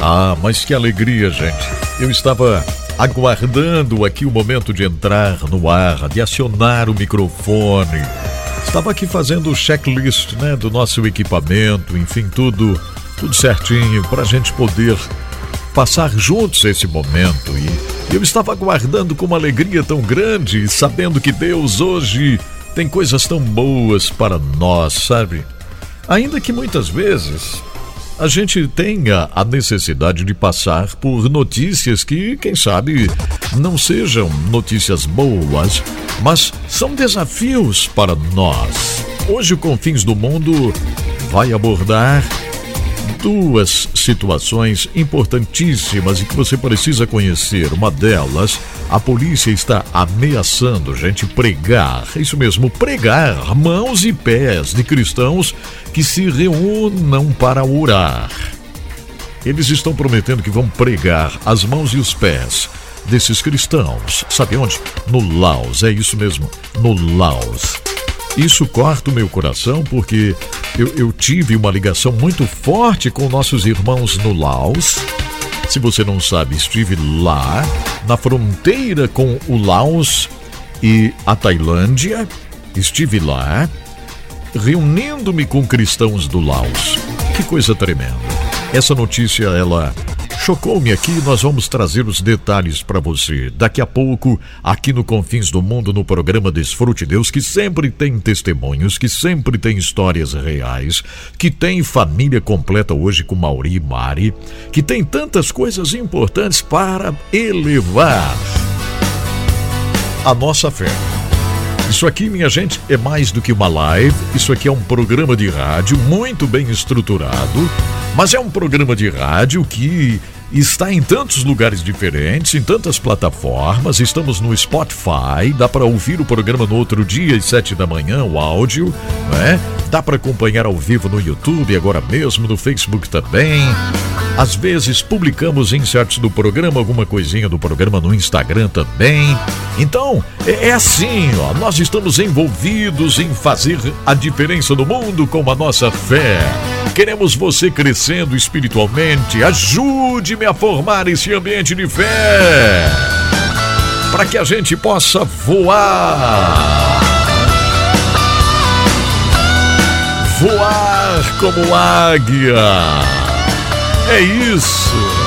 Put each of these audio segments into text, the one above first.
Ah, mas que alegria, gente. Eu estava aguardando aqui o momento de entrar no ar, de acionar o microfone. Estava aqui fazendo o checklist, né, do nosso equipamento, enfim, tudo, tudo certinho para a gente poder passar juntos esse momento e eu estava aguardando com uma alegria tão grande, sabendo que Deus hoje tem coisas tão boas para nós, sabe? Ainda que muitas vezes a gente tenha a necessidade de passar por notícias que, quem sabe, não sejam notícias boas, mas são desafios para nós. Hoje o Confins do Mundo vai abordar duas situações importantíssimas e que você precisa conhecer. Uma delas, a polícia está ameaçando gente pregar, isso mesmo, pregar mãos e pés de cristãos que se reúnam para orar. Eles estão prometendo que vão pregar as mãos e os pés desses cristãos. Sabe onde? No Laos, é isso mesmo, no Laos. Isso corta o meu coração porque eu, eu tive uma ligação muito forte com nossos irmãos no Laos. Se você não sabe, estive lá, na fronteira com o Laos e a Tailândia. Estive lá, reunindo-me com cristãos do Laos. Que coisa tremenda. Essa notícia, ela Chocou-me aqui nós vamos trazer os detalhes para você. Daqui a pouco, aqui no Confins do Mundo, no programa Desfrute Deus, que sempre tem testemunhos, que sempre tem histórias reais, que tem família completa hoje com Mauri e Mari, que tem tantas coisas importantes para elevar a nossa fé. Isso aqui, minha gente, é mais do que uma live. Isso aqui é um programa de rádio muito bem estruturado mas é um programa de rádio que está em tantos lugares diferentes, em tantas plataformas. Estamos no Spotify, dá para ouvir o programa no outro dia às sete da manhã, o áudio, né? Dá para acompanhar ao vivo no YouTube agora mesmo, no Facebook também. Às vezes publicamos inserts do programa, alguma coisinha do programa no Instagram também. Então, é, é assim, ó, nós estamos envolvidos em fazer a diferença no mundo com a nossa fé. Queremos você crescendo espiritualmente. Ajude-me a formar esse ambiente de fé. Para que a gente possa voar. Voar como águia é isso.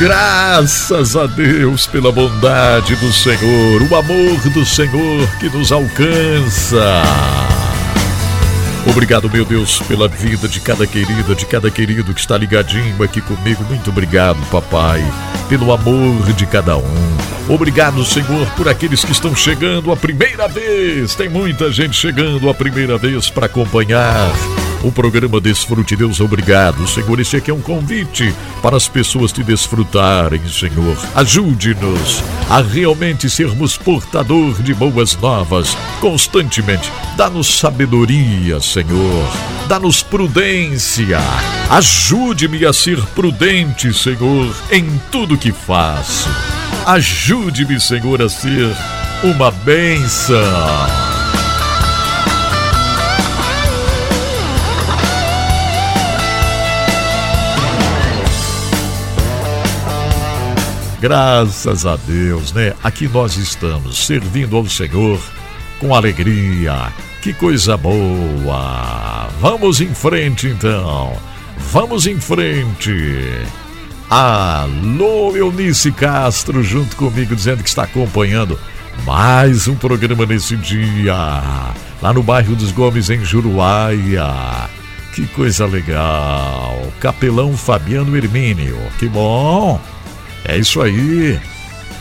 Graças a Deus pela bondade do Senhor, o amor do Senhor que nos alcança. Obrigado, meu Deus, pela vida de cada querida, de cada querido que está ligadinho aqui comigo. Muito obrigado, papai, pelo amor de cada um. Obrigado, Senhor, por aqueles que estão chegando a primeira vez. Tem muita gente chegando a primeira vez para acompanhar o programa Desfrute Deus. Obrigado, Senhor. Esse aqui é um convite para as pessoas te desfrutarem, Senhor. Ajude-nos a realmente sermos portador de boas novas constantemente. Dá-nos sabedoria, Senhor. Dá-nos prudência. Ajude-me a ser prudente, Senhor, em tudo que faço. Ajude-me, Senhor, a ser uma bênção. Graças a Deus, né? Aqui nós estamos servindo ao Senhor com alegria. Que coisa boa! Vamos em frente então. Vamos em frente. Alô, Eunice Castro, junto comigo, dizendo que está acompanhando mais um programa nesse dia, lá no bairro dos Gomes, em Juruáia. Que coisa legal! Capelão Fabiano Hermínio, que bom! É isso aí.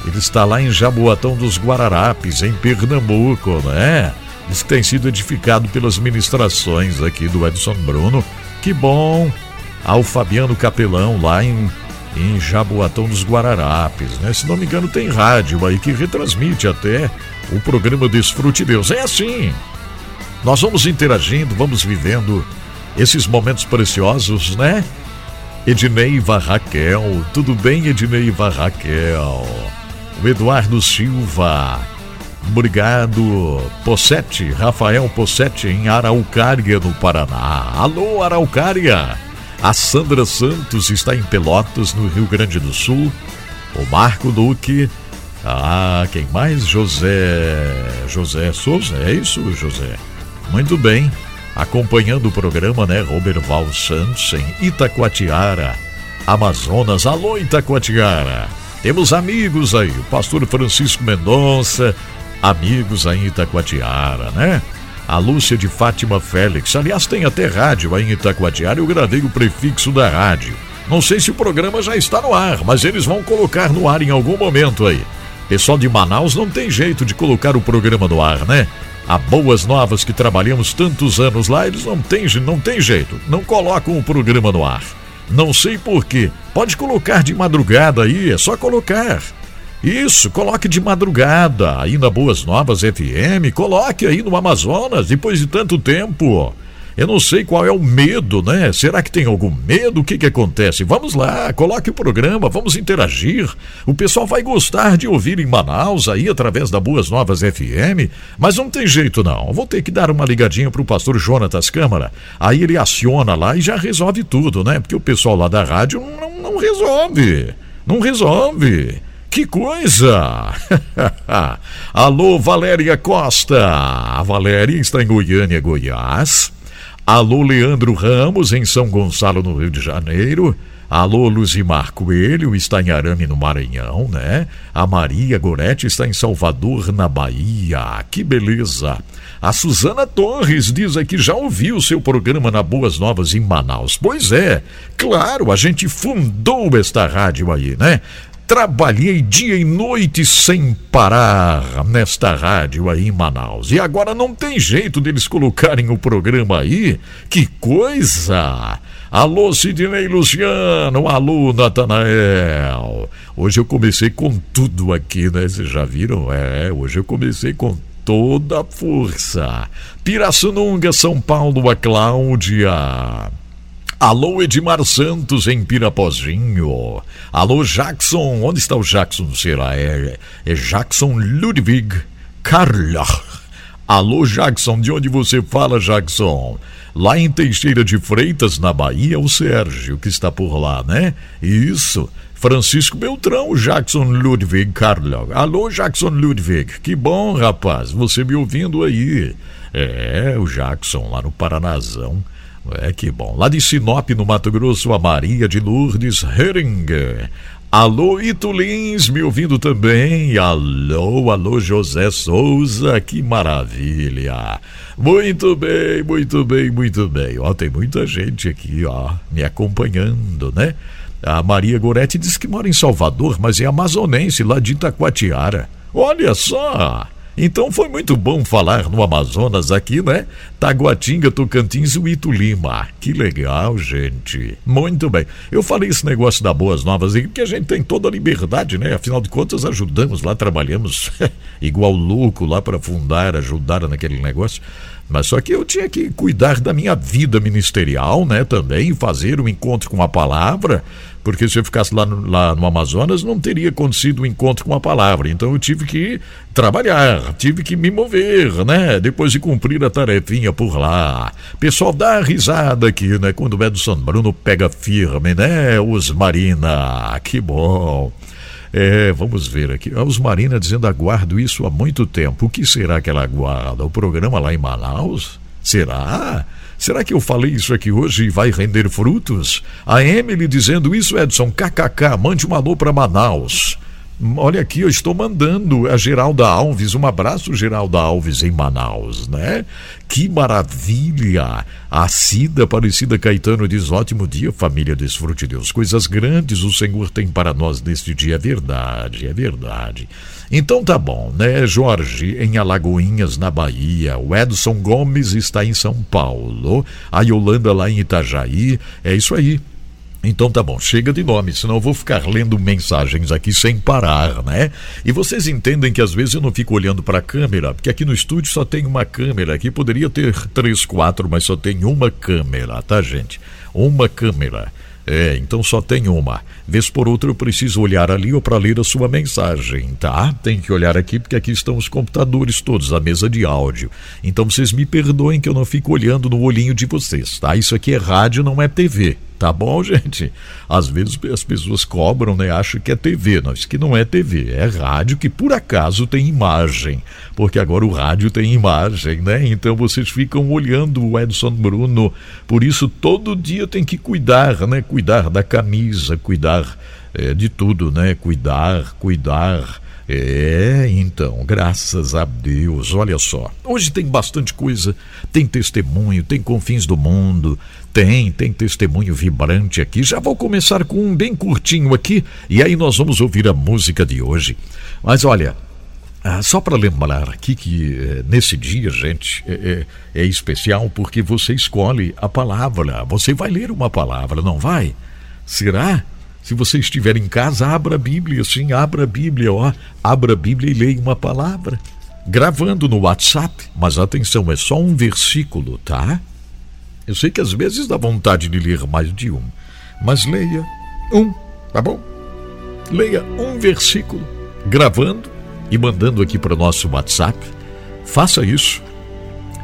Ele está lá em Jaboatão dos Guararapes, em Pernambuco, né? Diz que tem sido edificado pelas ministrações aqui do Edson Bruno. Que bom! Ao Fabiano Capelão, lá em, em Jaboatão dos Guararapes, né? Se não me engano, tem rádio aí que retransmite até o programa Desfrute Deus. É assim. Nós vamos interagindo, vamos vivendo esses momentos preciosos, né? Edneiva Raquel, tudo bem, Edneiva Raquel? O Eduardo Silva, Obrigado, Possete, Rafael Possete, em Araucária, no Paraná. Alô, Araucária! A Sandra Santos está em Pelotas, no Rio Grande do Sul. O Marco Duque. Ah, quem mais? José. José Souza, é isso, José? Muito bem. Acompanhando o programa, né? Roberval Santos, em Itacoatiara, Amazonas. Alô, Itacoatiara! Temos amigos aí, o pastor Francisco Mendonça, amigos aí em Itacoatiara, né? A Lúcia de Fátima Félix. Aliás, tem até rádio aí em Itacoatiara. Eu gravei o prefixo da rádio. Não sei se o programa já está no ar, mas eles vão colocar no ar em algum momento aí. Pessoal de Manaus não tem jeito de colocar o programa no ar, né? A Boas Novas que trabalhamos tantos anos lá, eles não tem, não tem jeito, não colocam o programa no ar. Não sei porquê. Pode colocar de madrugada aí, é só colocar. Isso, coloque de madrugada aí na Boas Novas FM, coloque aí no Amazonas depois de tanto tempo. Eu não sei qual é o medo, né? Será que tem algum medo? O que que acontece? Vamos lá, coloque o programa, vamos interagir. O pessoal vai gostar de ouvir em Manaus aí através da Boas Novas FM, mas não tem jeito não. Vou ter que dar uma ligadinha pro pastor Jonatas Câmara. Aí ele aciona lá e já resolve tudo, né? Porque o pessoal lá da rádio não, não resolve. Não resolve. Que coisa! Alô, Valéria Costa. A Valéria está em Goiânia, Goiás. Alô, Leandro Ramos, em São Gonçalo, no Rio de Janeiro. Alô, Luzimar Coelho, está em Arame, no Maranhão, né? A Maria Goretti está em Salvador, na Bahia. Que beleza! A Suzana Torres diz aqui já ouviu o seu programa na Boas Novas em Manaus. Pois é, claro, a gente fundou esta rádio aí, né? Trabalhei dia e noite sem parar nesta rádio aí em Manaus. E agora não tem jeito deles colocarem o programa aí. Que coisa! Alô, Sidney Luciano, alô, Natanael. Hoje eu comecei com tudo aqui, né? Vocês já viram? É, hoje eu comecei com toda a força. Pirassununga, São Paulo, a Cláudia. Alô, Edmar Santos em Pirapozinho. Alô, Jackson. Onde está o Jackson? Será? É, é Jackson Ludwig Carla. Alô, Jackson. De onde você fala, Jackson? Lá em Teixeira de Freitas, na Bahia, o Sérgio, que está por lá, né? Isso. Francisco Beltrão, Jackson Ludwig Carla. Alô, Jackson Ludwig. Que bom, rapaz. Você me ouvindo aí. É, o Jackson lá no Paranazão. É que bom. Lá de Sinop, no Mato Grosso, a Maria de Lourdes Heringer. Alô, Itulins, me ouvindo também? Alô, alô, José Souza, que maravilha! Muito bem, muito bem, muito bem. Ó, tem muita gente aqui, ó, me acompanhando, né? A Maria Goretti diz que mora em Salvador, mas é amazonense, lá de Itacoatiara. Olha só! Então foi muito bom falar no Amazonas aqui, né? Taguatinga, Tocantins e Itulima. Que legal, gente. Muito bem. Eu falei esse negócio da Boas Novas aí, porque a gente tem toda a liberdade, né? Afinal de contas, ajudamos lá, trabalhamos igual louco lá para fundar, ajudar naquele negócio. Mas só que eu tinha que cuidar da minha vida ministerial, né? Também fazer um encontro com a palavra porque se eu ficasse lá no, lá no Amazonas não teria acontecido o um encontro com a palavra. Então eu tive que trabalhar, tive que me mover, né? Depois de cumprir a tarefinha por lá. Pessoal, dá risada aqui, né? Quando o Edson Bruno pega firme, né? Os Marina, que bom. É, vamos ver aqui. A Osmarina dizendo aguardo isso há muito tempo. O que será que ela aguarda? O programa lá em Manaus? Será? Será que eu falei isso aqui hoje e vai render frutos? A Emily dizendo isso, Edson, kkk, mande um alô para Manaus. Olha aqui, eu estou mandando a Geralda Alves, um abraço, Geralda Alves, em Manaus, né? Que maravilha! A Cida Aparecida Caetano diz: ótimo dia, família, desfrute Deus. Coisas grandes o Senhor tem para nós neste dia. É verdade, é verdade. Então tá bom, né, Jorge, em Alagoinhas, na Bahia. O Edson Gomes está em São Paulo. A Yolanda lá em Itajaí. É isso aí. Então tá bom, chega de nome, senão eu vou ficar lendo mensagens aqui sem parar, né? E vocês entendem que às vezes eu não fico olhando para a câmera, porque aqui no estúdio só tem uma câmera, aqui poderia ter três, quatro, mas só tem uma câmera, tá, gente? Uma câmera. É, então só tem uma. Vez por outra eu preciso olhar ali ou para ler a sua mensagem, tá? Tem que olhar aqui porque aqui estão os computadores todos, a mesa de áudio. Então vocês me perdoem que eu não fico olhando no olhinho de vocês, tá? Isso aqui é rádio, não é TV. Tá bom, gente? Às vezes as pessoas cobram, né? Acham que é TV. Não, isso que não é TV. É rádio que por acaso tem imagem. Porque agora o rádio tem imagem, né? Então vocês ficam olhando o Edson Bruno. Por isso todo dia tem que cuidar, né? Cuidar da camisa, cuidar é, de tudo, né? Cuidar, cuidar. É, então, graças a Deus, olha só. Hoje tem bastante coisa, tem testemunho, tem confins do mundo, tem, tem testemunho vibrante aqui. Já vou começar com um bem curtinho aqui e aí nós vamos ouvir a música de hoje. Mas olha, ah, só para lembrar aqui que eh, nesse dia, gente, é, é, é, especial porque você escolhe a palavra. Você vai ler uma palavra, não vai? Será? Se você estiver em casa, abra a Bíblia, sim, abra a Bíblia, ó. Abra a Bíblia e leia uma palavra. Gravando no WhatsApp, mas atenção, é só um versículo, tá? Eu sei que às vezes dá vontade de ler mais de um, mas leia um, tá bom? Leia um versículo, gravando e mandando aqui para o nosso WhatsApp. Faça isso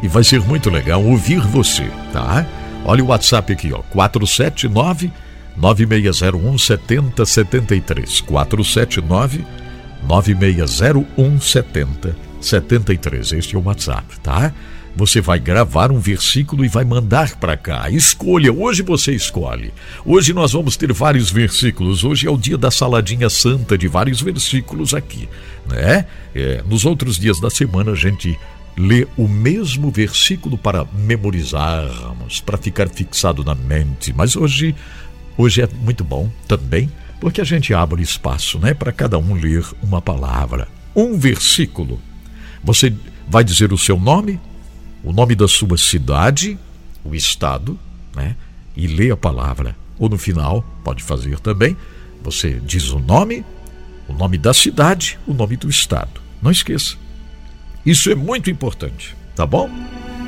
e vai ser muito legal ouvir você, tá? Olha o WhatsApp aqui, ó, 479 9601 7073. 479 9601 7073. Este é o WhatsApp, tá? Você vai gravar um versículo e vai mandar para cá. Escolha, hoje você escolhe. Hoje nós vamos ter vários versículos. Hoje é o dia da saladinha santa de vários versículos aqui, né? É, nos outros dias da semana a gente lê o mesmo versículo para memorizarmos, para ficar fixado na mente. Mas hoje, hoje é muito bom também, porque a gente abre espaço, né, para cada um ler uma palavra, um versículo. Você vai dizer o seu nome, o nome da sua cidade, o estado, né? E lê a palavra. Ou no final, pode fazer também, você diz o nome, o nome da cidade, o nome do estado. Não esqueça. Isso é muito importante, tá bom?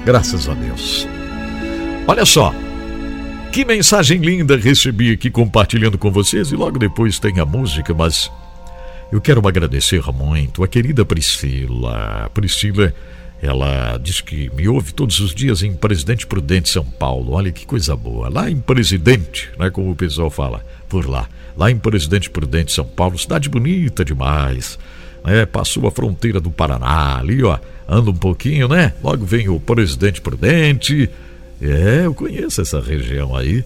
Graças a Deus. Olha só, que mensagem linda recebi aqui compartilhando com vocês e logo depois tem a música, mas eu quero agradecer muito a querida Priscila. Priscila ela diz que me ouve todos os dias em Presidente Prudente, São Paulo. Olha que coisa boa. Lá em Presidente, né, como o pessoal fala, por lá. Lá em Presidente Prudente, São Paulo, cidade bonita demais. Né, passou a fronteira do Paraná, ali, ó, anda um pouquinho, né? Logo vem o Presidente Prudente. É, eu conheço essa região aí.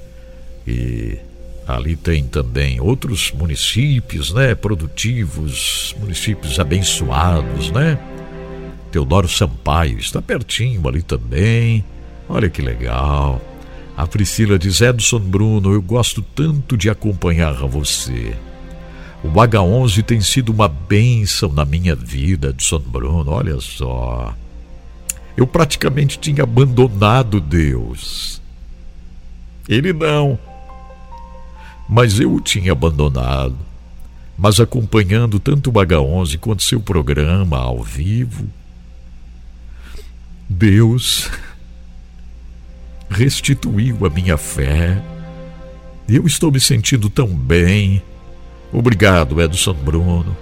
E ali tem também outros municípios, né, produtivos, municípios abençoados, né? Teodoro Sampaio está pertinho ali também. Olha que legal. A Priscila diz: Edson Bruno, eu gosto tanto de acompanhar você. O H11 tem sido uma bênção na minha vida, Edson Bruno, olha só. Eu praticamente tinha abandonado Deus. Ele não. Mas eu o tinha abandonado. Mas acompanhando tanto o H11 quanto seu programa ao vivo, Deus restituiu a minha fé. Eu estou me sentindo tão bem. Obrigado, Edson Bruno.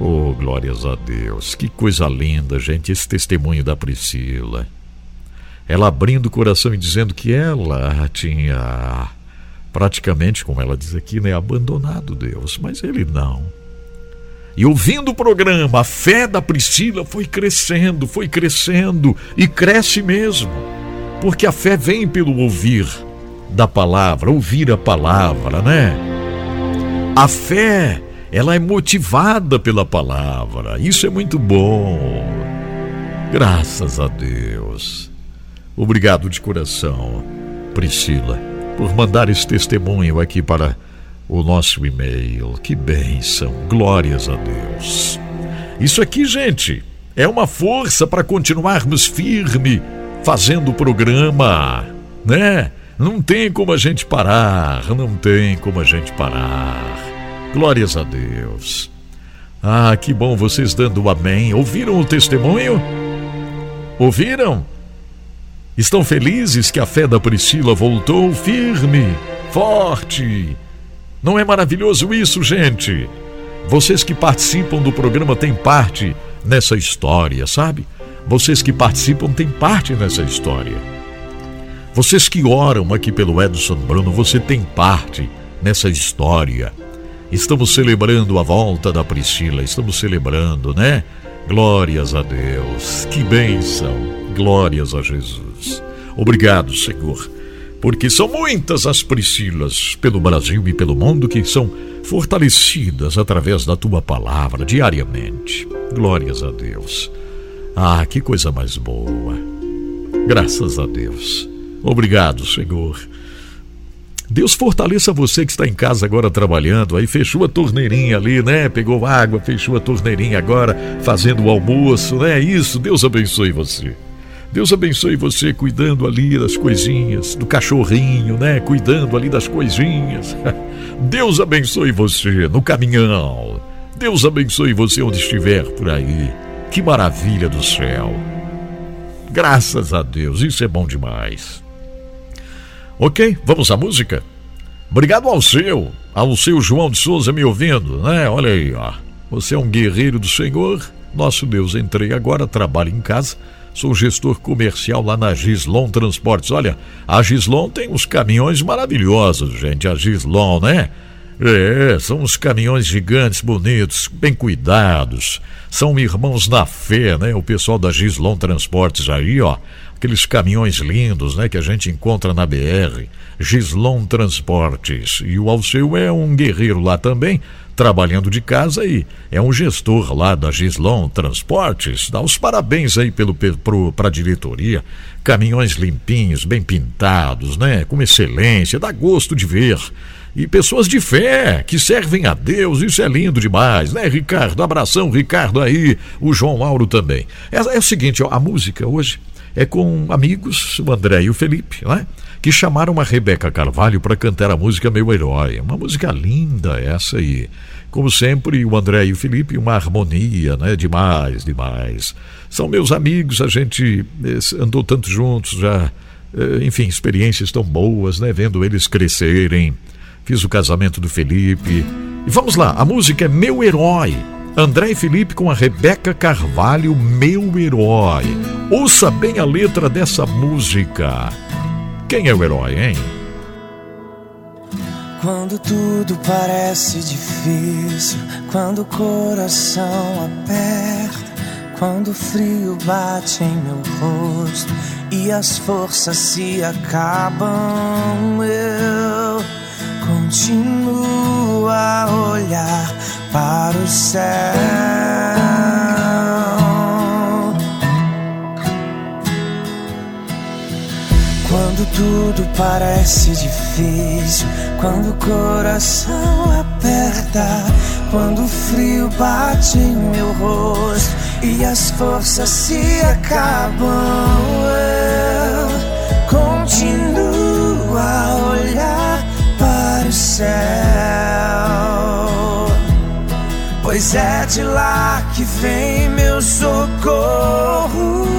Oh, glórias a Deus. Que coisa linda, gente, esse testemunho da Priscila. Ela abrindo o coração e dizendo que ela tinha praticamente, como ela diz aqui, né, abandonado Deus, mas ele não. E ouvindo o programa, a fé da Priscila foi crescendo, foi crescendo e cresce mesmo. Porque a fé vem pelo ouvir da palavra, ouvir a palavra, né? A fé ela é motivada pela palavra. Isso é muito bom. Graças a Deus. Obrigado de coração, Priscila, por mandar esse testemunho aqui para o nosso e-mail. Que bênção. Glórias a Deus. Isso aqui, gente, é uma força para continuarmos firme fazendo o programa, né? Não tem como a gente parar, não tem como a gente parar. Glórias a Deus. Ah, que bom vocês dando o amém. Ouviram o testemunho? Ouviram? Estão felizes que a fé da Priscila voltou firme, forte. Não é maravilhoso isso, gente? Vocês que participam do programa têm parte nessa história, sabe? Vocês que participam têm parte nessa história. Vocês que oram aqui pelo Edson Bruno, você tem parte nessa história. Estamos celebrando a volta da Priscila, estamos celebrando, né? Glórias a Deus. Que bênção. Glórias a Jesus. Obrigado, Senhor, porque são muitas as Priscilas pelo Brasil e pelo mundo que são fortalecidas através da tua palavra diariamente. Glórias a Deus. Ah, que coisa mais boa. Graças a Deus. Obrigado, Senhor. Deus fortaleça você que está em casa agora trabalhando, aí fechou a torneirinha ali, né? Pegou água, fechou a torneirinha agora, fazendo o almoço, né? Isso, Deus abençoe você. Deus abençoe você cuidando ali das coisinhas, do cachorrinho, né? Cuidando ali das coisinhas. Deus abençoe você no caminhão. Deus abençoe você onde estiver por aí. Que maravilha do céu. Graças a Deus, isso é bom demais. Ok, vamos à música? Obrigado ao seu, ao seu João de Souza me ouvindo, né? Olha aí, ó. Você é um guerreiro do Senhor. Nosso Deus, entrei agora, trabalho em casa. Sou gestor comercial lá na Gislon Transportes. Olha, a Gislon tem uns caminhões maravilhosos, gente. A Gislon, né? É, são uns caminhões gigantes, bonitos, bem cuidados. São irmãos na fé, né? O pessoal da Gislon Transportes aí, ó aqueles caminhões lindos, né, que a gente encontra na BR, Gislon Transportes. E o Alceu é um guerreiro lá também, trabalhando de casa e é um gestor lá da Gislon Transportes. Dá os parabéns aí pelo para a diretoria. Caminhões limpinhos, bem pintados, né, com excelência, dá gosto de ver e pessoas de fé que servem a Deus. Isso é lindo demais, né, Ricardo? Abração, Ricardo aí, o João Mauro também. É, é o seguinte, ó, a música hoje é com amigos, o André e o Felipe, né? que chamaram a Rebeca Carvalho para cantar a música Meu Herói. Uma música linda essa aí. Como sempre, o André e o Felipe, uma harmonia, né? Demais, demais. São meus amigos, a gente eh, andou tanto juntos já. Eh, enfim, experiências tão boas, né? Vendo eles crescerem. Fiz o casamento do Felipe. E vamos lá, a música é Meu Herói. André e Felipe com a Rebeca Carvalho, Meu Herói. Ouça bem a letra dessa música. Quem é o herói, hein? Quando tudo parece difícil, quando o coração aperta, quando o frio bate em meu rosto e as forças se acabam, eu continuo a olhar para o céu. Quando tudo parece difícil, quando o coração aperta, quando o frio bate em meu rosto e as forças se acabam, eu continuo céu pois é de lá que vem meu socorro.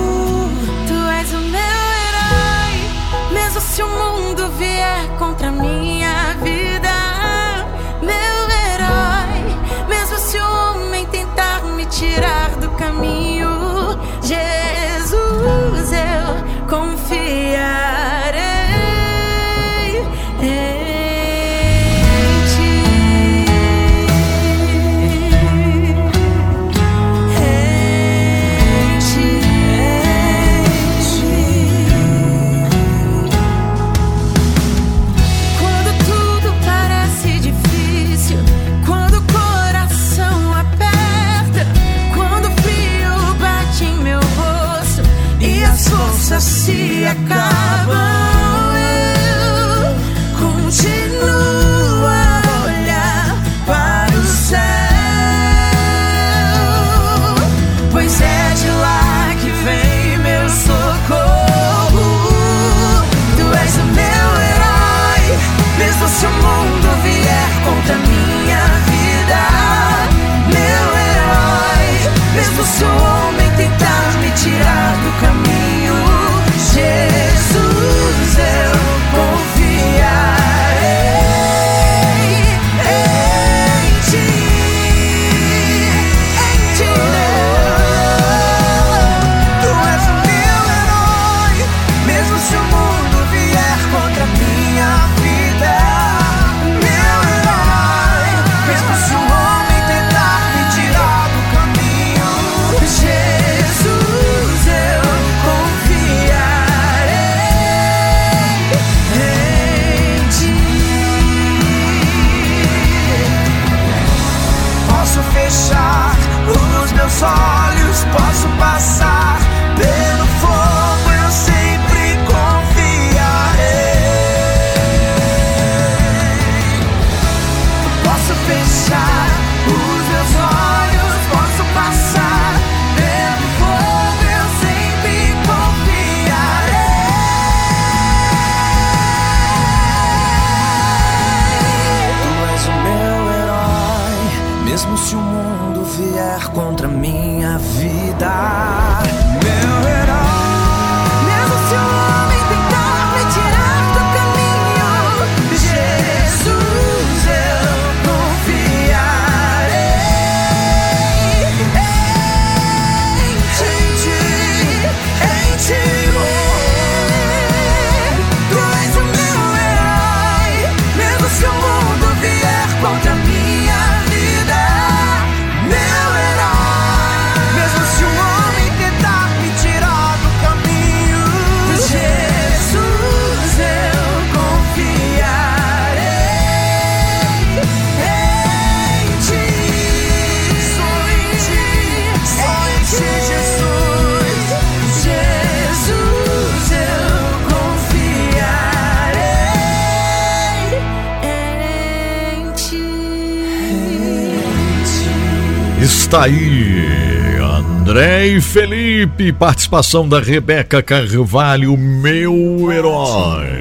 Está aí, André e Felipe, participação da Rebeca Carvalho, meu herói.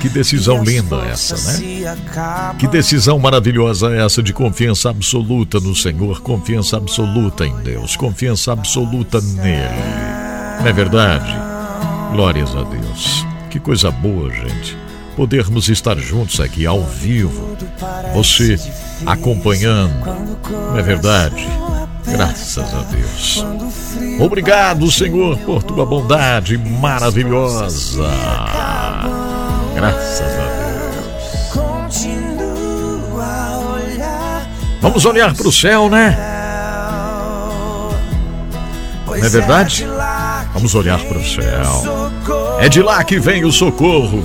Que decisão linda essa, né? Que decisão maravilhosa essa de confiança absoluta no Senhor, confiança absoluta em Deus, confiança absoluta nele. Não é verdade? Glórias a Deus. Que coisa boa, gente. Podermos estar juntos aqui ao vivo. Você acompanhando. Não é verdade? Graças a Deus. Obrigado, Senhor, por tua bondade maravilhosa. Graças a Deus. Vamos olhar para o céu, né? Não é verdade? Vamos olhar para o céu. É de lá que vem o socorro.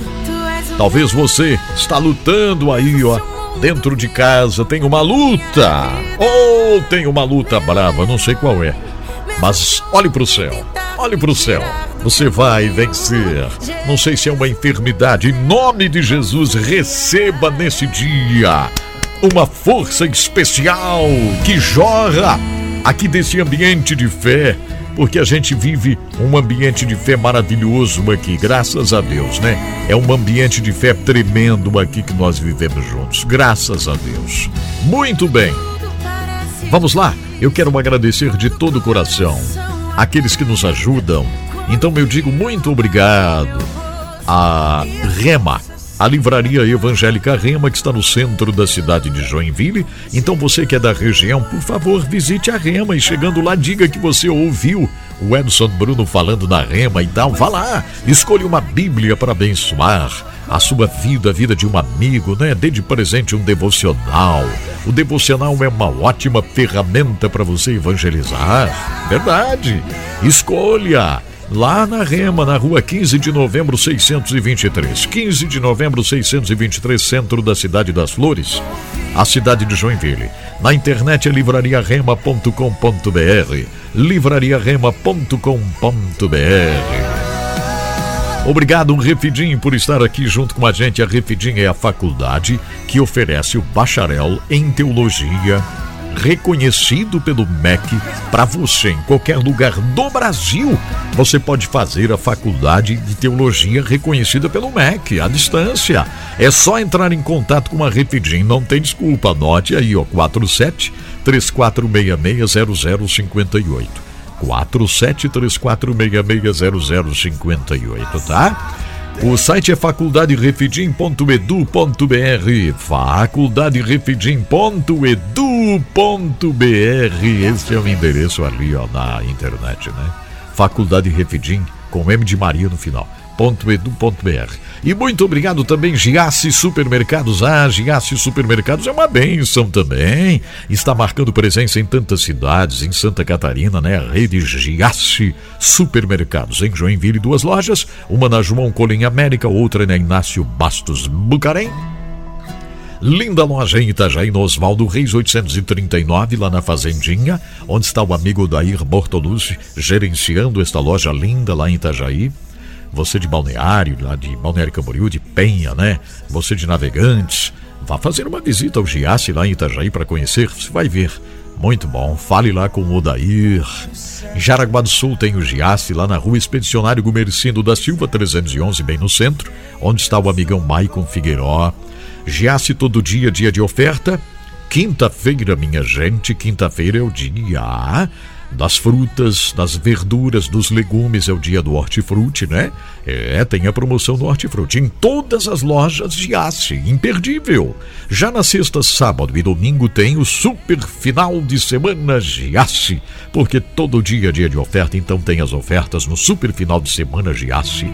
Talvez você está lutando aí, ó, dentro de casa, tem uma luta. Ou tem uma luta brava, não sei qual é. Mas olhe para o céu. Olhe para o céu. Você vai vencer. Não sei se é uma enfermidade. Em nome de Jesus, receba nesse dia uma força especial que jorra aqui desse ambiente de fé, porque a gente vive um ambiente de fé maravilhoso aqui, graças a Deus, né? É um ambiente de fé tremendo aqui que nós vivemos juntos, graças a Deus. Muito bem, vamos lá. Eu quero agradecer de todo o coração aqueles que nos ajudam. Então eu digo muito obrigado a Rema, a livraria evangélica Rema, que está no centro da cidade de Joinville. Então você que é da região, por favor, visite a Rema e chegando lá, diga que você ouviu o Edson Bruno falando na Rema e tal. Vá lá, escolha uma Bíblia para abençoar a sua vida, a vida de um amigo, né? Dê de presente um devocional. O devocional é uma ótima ferramenta para você evangelizar. Verdade. Escolha. Lá na Rema, na rua 15 de novembro 623. 15 de novembro 623, centro da cidade das Flores, a cidade de Joinville. Na internet é livrariarema.com.br. livrariarema.com.br. Obrigado, Refidim, por estar aqui junto com a gente. A Refidim é a faculdade que oferece o bacharel em teologia reconhecido pelo MEC para você em qualquer lugar do Brasil. Você pode fazer a faculdade de teologia reconhecida pelo MEC à distância. É só entrar em contato com a Refidim, não tem desculpa. Anote aí, ó, 47 34660058. 4734660058, tá? O site é faculdaderefidim.edu.br faculdaderefidim.edu.br Esse é o endereço ali, ó, na internet, né? Faculdade Refidim, com M de Maria no final giasse.edu.br. E muito obrigado também, Giasse Supermercados. Ah, Giasse Supermercados é uma benção também. Está marcando presença em tantas cidades, em Santa Catarina, né? A rede Giasse Supermercados. Em Joinville, duas lojas, uma na João Colim América, outra na Inácio Bastos Bucarém. Linda loja em Itajaí, no Oswaldo Reis 839, lá na Fazendinha, onde está o amigo Dair Bortolucci gerenciando esta loja linda lá em Itajaí. Você de Balneário, lá de Balneário Camboriú, de Penha, né? Você de Navegantes, vá fazer uma visita ao Giasse lá em Itajaí para conhecer, você vai ver. Muito bom, fale lá com o Odair. Em Jaraguá do Sul tem o Giasse, lá na rua Expedicionário Gumercindo da Silva 311, bem no centro, onde está o amigão Maicon Figueiró. Giasse todo dia, dia de oferta. Quinta-feira, minha gente, quinta-feira é o dia das frutas, das verduras, dos legumes, é o dia do hortifruti, né? É, tem a promoção do hortifruti em todas as lojas de imperdível. Já na sexta, sábado e domingo tem o super final de semana Giasse, porque todo dia é dia de oferta, então tem as ofertas no super final de semana Giasse.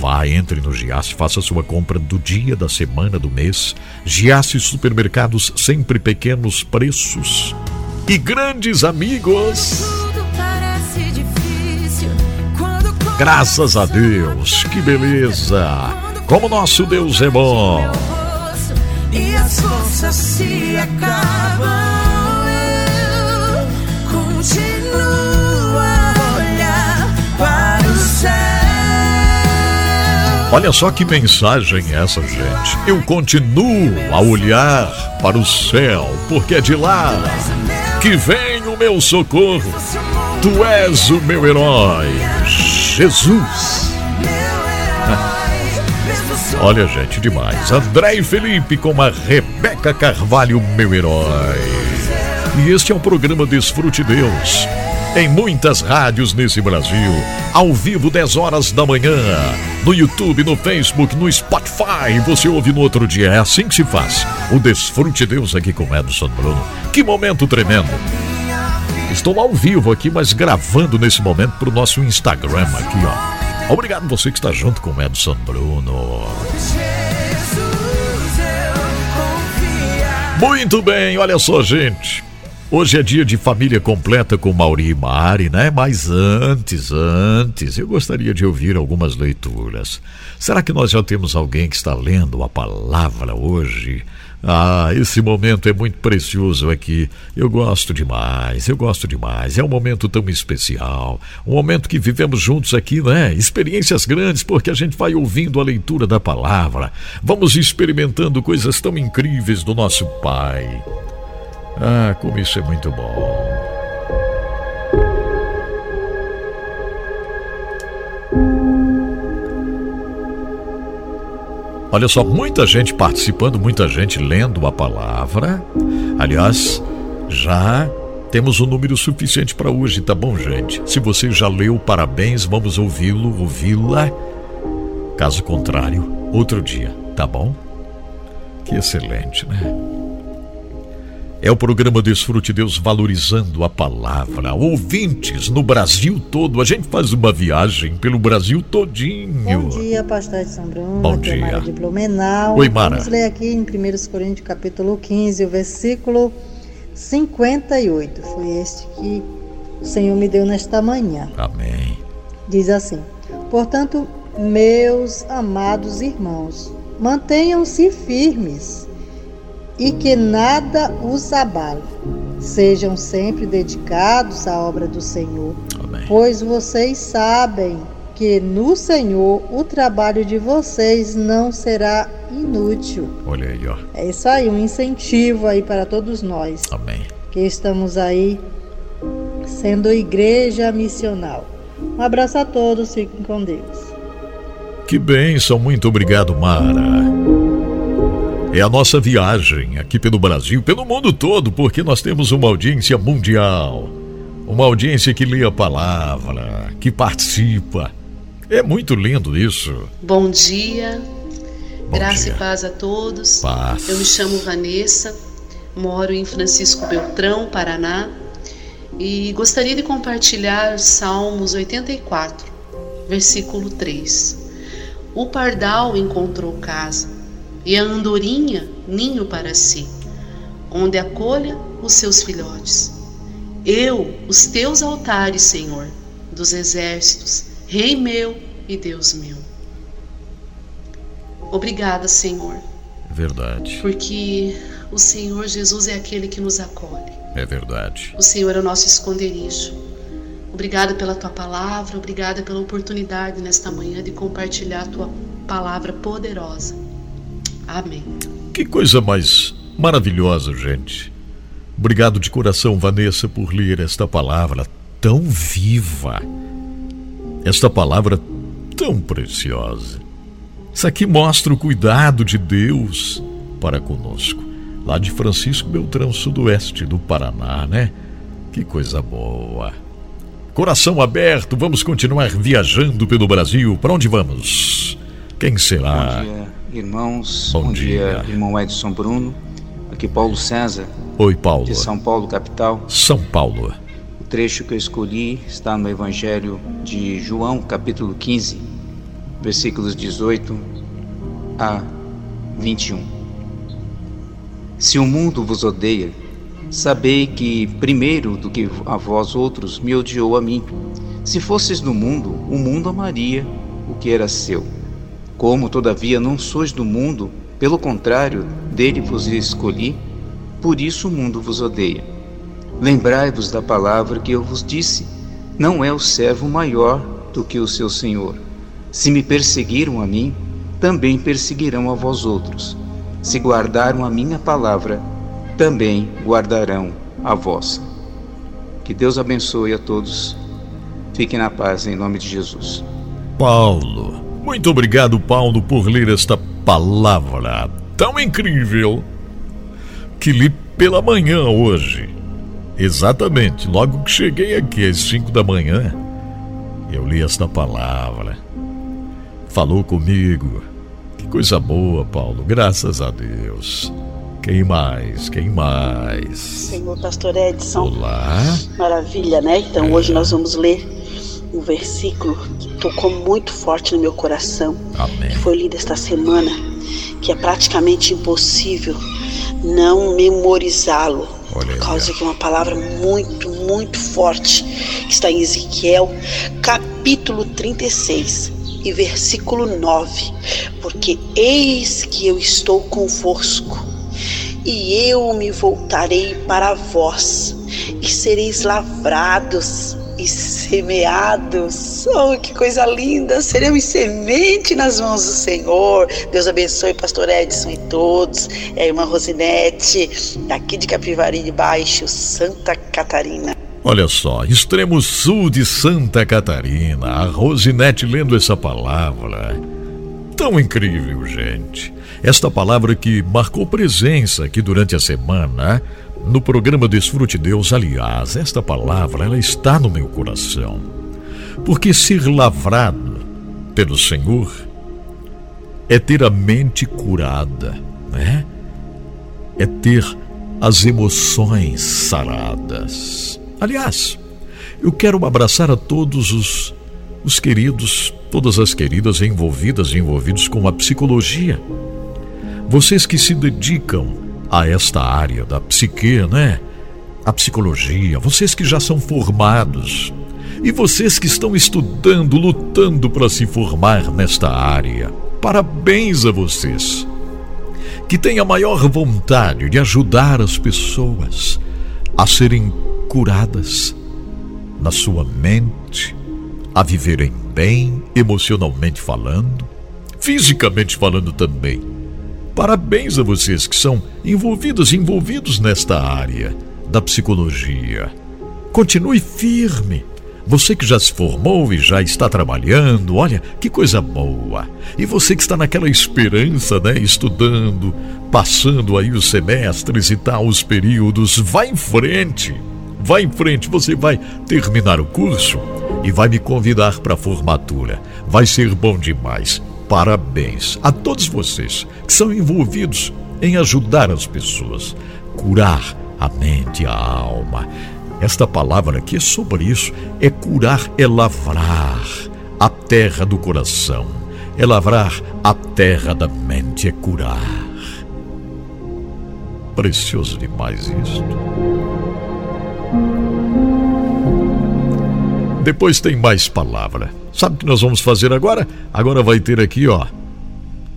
Vá, entre no Giasse, faça sua compra do dia, da semana, do mês. Giasse Supermercados, sempre pequenos preços e grandes amigos. Graças a Deus, que beleza! Como nosso Deus é bom. E as forças se acabam. continuo a olhar para o céu. Olha só que mensagem é essa, gente. Eu continuo a olhar para o céu, porque é de lá que vem o meu socorro. Tu és o meu herói, Jesus. Olha, gente, demais. André e Felipe com a Rebeca Carvalho, meu herói. E este é o programa Desfrute Deus. Em muitas rádios nesse Brasil, ao vivo 10 horas da manhã, no YouTube, no Facebook, no Spotify, você ouve no outro dia. É assim que se faz. O Desfrute Deus aqui com Edson Bruno. Que momento tremendo. Estou ao vivo aqui, mas gravando nesse momento para o nosso Instagram aqui, ó. Obrigado você que está junto com o Edson Bruno. Muito bem, olha só, gente. Hoje é dia de família completa com Mauri e Mari, né? Mas antes, antes, eu gostaria de ouvir algumas leituras. Será que nós já temos alguém que está lendo a palavra hoje? Ah, esse momento é muito precioso aqui. Eu gosto demais, eu gosto demais. É um momento tão especial. Um momento que vivemos juntos aqui, né? Experiências grandes, porque a gente vai ouvindo a leitura da palavra. Vamos experimentando coisas tão incríveis do nosso Pai. Ah, como isso é muito bom. Olha só, muita gente participando, muita gente lendo a palavra. Aliás, já temos um número suficiente para hoje, tá bom, gente? Se você já leu, parabéns, vamos ouvi-lo, ouvi-la. Caso contrário, outro dia, tá bom? Que excelente, né? É o programa Desfrute Deus valorizando a palavra. Ouvintes no Brasil todo. A gente faz uma viagem pelo Brasil todinho. Bom dia, pastor de São Bruno. Bom aqui dia. É Mara de Blumenau. Oi, Mara. Vamos ler aqui em 1 Coríntios capítulo 15, o versículo 58. Foi este que o Senhor me deu nesta manhã. Amém. Diz assim: Portanto, meus amados irmãos, mantenham-se firmes e que nada os abale. Sejam sempre dedicados à obra do Senhor, Amém. pois vocês sabem que no Senhor o trabalho de vocês não será inútil. Olha aí, ó. É isso aí, um incentivo aí para todos nós Amém. que estamos aí sendo igreja missional. Um abraço a todos, fiquem com Deus. Que bênção, muito obrigado, Mara. É a nossa viagem aqui pelo Brasil, pelo mundo todo, porque nós temos uma audiência mundial. Uma audiência que lê a palavra, que participa. É muito lindo isso. Bom dia, Bom graça dia. e paz a todos. Paz. Eu me chamo Vanessa, moro em Francisco Beltrão, Paraná, e gostaria de compartilhar Salmos 84, versículo 3. O pardal encontrou casa, e a andorinha ninho para si, onde acolha os seus filhotes. Eu, os teus altares, Senhor, dos exércitos, Rei meu e Deus meu. Obrigada, Senhor, Verdade, porque o Senhor Jesus é aquele que nos acolhe. é verdade. O Senhor é o nosso esconderijo. Obrigada pela tua palavra, obrigada pela oportunidade nesta manhã de compartilhar a tua palavra poderosa. Amém. Que coisa mais maravilhosa, gente. Obrigado de coração, Vanessa, por ler esta palavra tão viva. Esta palavra tão preciosa. Isso aqui mostra o cuidado de Deus para conosco. Lá de Francisco Beltrão, sudoeste do Paraná, né? Que coisa boa. Coração aberto, vamos continuar viajando pelo Brasil. Para onde vamos? Quem será? Bom dia, irmãos. Bom Bom, dia. dia. irmão Edson Bruno. Aqui Paulo César, Oi, Paulo. de São Paulo, capital. São Paulo. O trecho que eu escolhi está no Evangelho de João, capítulo 15, versículos 18 a 21. Se o mundo vos odeia, sabei que primeiro do que a vós outros me odiou a mim. Se fosses do mundo, o mundo amaria o que era seu. Como, todavia, não sois do mundo, pelo contrário, dele vos escolhi, por isso o mundo vos odeia. Lembrai-vos da palavra que eu vos disse: não é o servo maior do que o seu senhor. Se me perseguiram a mim, também perseguirão a vós outros. Se guardaram a minha palavra, também guardarão a vossa. Que Deus abençoe a todos. Fiquem na paz em nome de Jesus. Paulo. Muito obrigado, Paulo, por ler esta palavra tão incrível que li pela manhã hoje. Exatamente, logo que cheguei aqui às 5 da manhã, eu li esta palavra. Falou comigo. Que coisa boa, Paulo, graças a Deus. Quem mais? Quem mais? Senhor Pastor Edson, Olá. maravilha, né? Então hoje nós vamos ler um versículo que tocou muito forte no meu coração, Amém. que foi lido esta semana, que é praticamente impossível não memorizá-lo, por causa que é uma palavra muito, muito forte, que está em Ezequiel, capítulo 36 e versículo 9, porque eis que eu estou convosco e eu me voltarei para vós, e sereis lavrados e semeados. Oh, que coisa linda! Seremos semente nas mãos do Senhor. Deus abençoe Pastor Edson e todos. É a irmã Rosinete, daqui de Capivari de Baixo, Santa Catarina. Olha só, extremo sul de Santa Catarina, a Rosinete lendo essa palavra. Tão incrível, gente. Esta palavra que marcou presença aqui durante a semana no programa Desfrute Deus. Aliás, esta palavra ela está no meu coração. Porque ser lavrado pelo Senhor é ter a mente curada, né? É ter as emoções saradas. Aliás, eu quero abraçar a todos os, os queridos, todas as queridas envolvidas e envolvidos com a psicologia. Vocês que se dedicam a esta área da psique, né? A psicologia, vocês que já são formados E vocês que estão estudando, lutando para se formar nesta área, parabéns a vocês. Que têm a maior vontade de ajudar as pessoas a serem curadas na sua mente, a viverem bem, emocionalmente falando, fisicamente falando também. Parabéns a vocês que são envolvidos envolvidos nesta área da psicologia. Continue firme. Você que já se formou e já está trabalhando, olha que coisa boa. E você que está naquela esperança, né, estudando, passando aí os semestres e tal, os períodos, vá em frente. Vá em frente, você vai terminar o curso e vai me convidar para a formatura. Vai ser bom demais. Parabéns a todos vocês que são envolvidos em ajudar as pessoas, curar a mente e a alma. Esta palavra aqui é sobre isso: é curar, é lavrar a terra do coração, é lavrar a terra da mente, é curar. Precioso demais isto. Depois tem mais palavra. Sabe o que nós vamos fazer agora? Agora vai ter aqui, ó,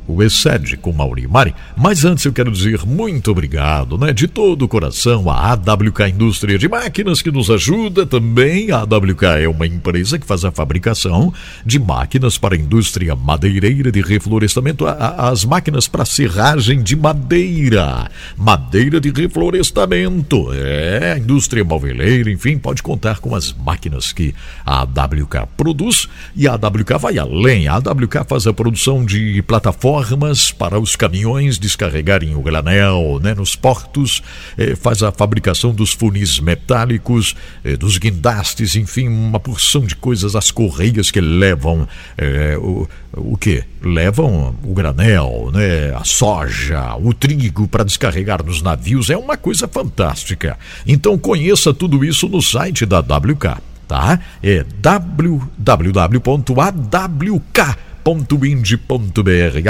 o Excede com Mauri Mari. Mas antes eu quero dizer muito obrigado, né, de todo o coração à AWK Indústria de Máquinas que nos ajuda também. A AWK é uma empresa que faz a fabricação de máquinas para a indústria madeireira de reflorestamento, as máquinas para serragem de madeira, madeira de reflorestamento. É, a indústria malveleira, enfim, pode contar com as máquinas que a AWK produz e a AWK vai além. A AWK faz a produção de plataformas plataformas para os caminhões descarregarem o granel né, nos portos, eh, faz a fabricação dos funis metálicos, eh, dos guindastes, enfim, uma porção de coisas, as correias que levam eh, o, o que? Levam o granel, né, a soja, o trigo para descarregar nos navios, é uma coisa fantástica. Então conheça tudo isso no site da WK, tá? É www.awk.com awk.ind.br,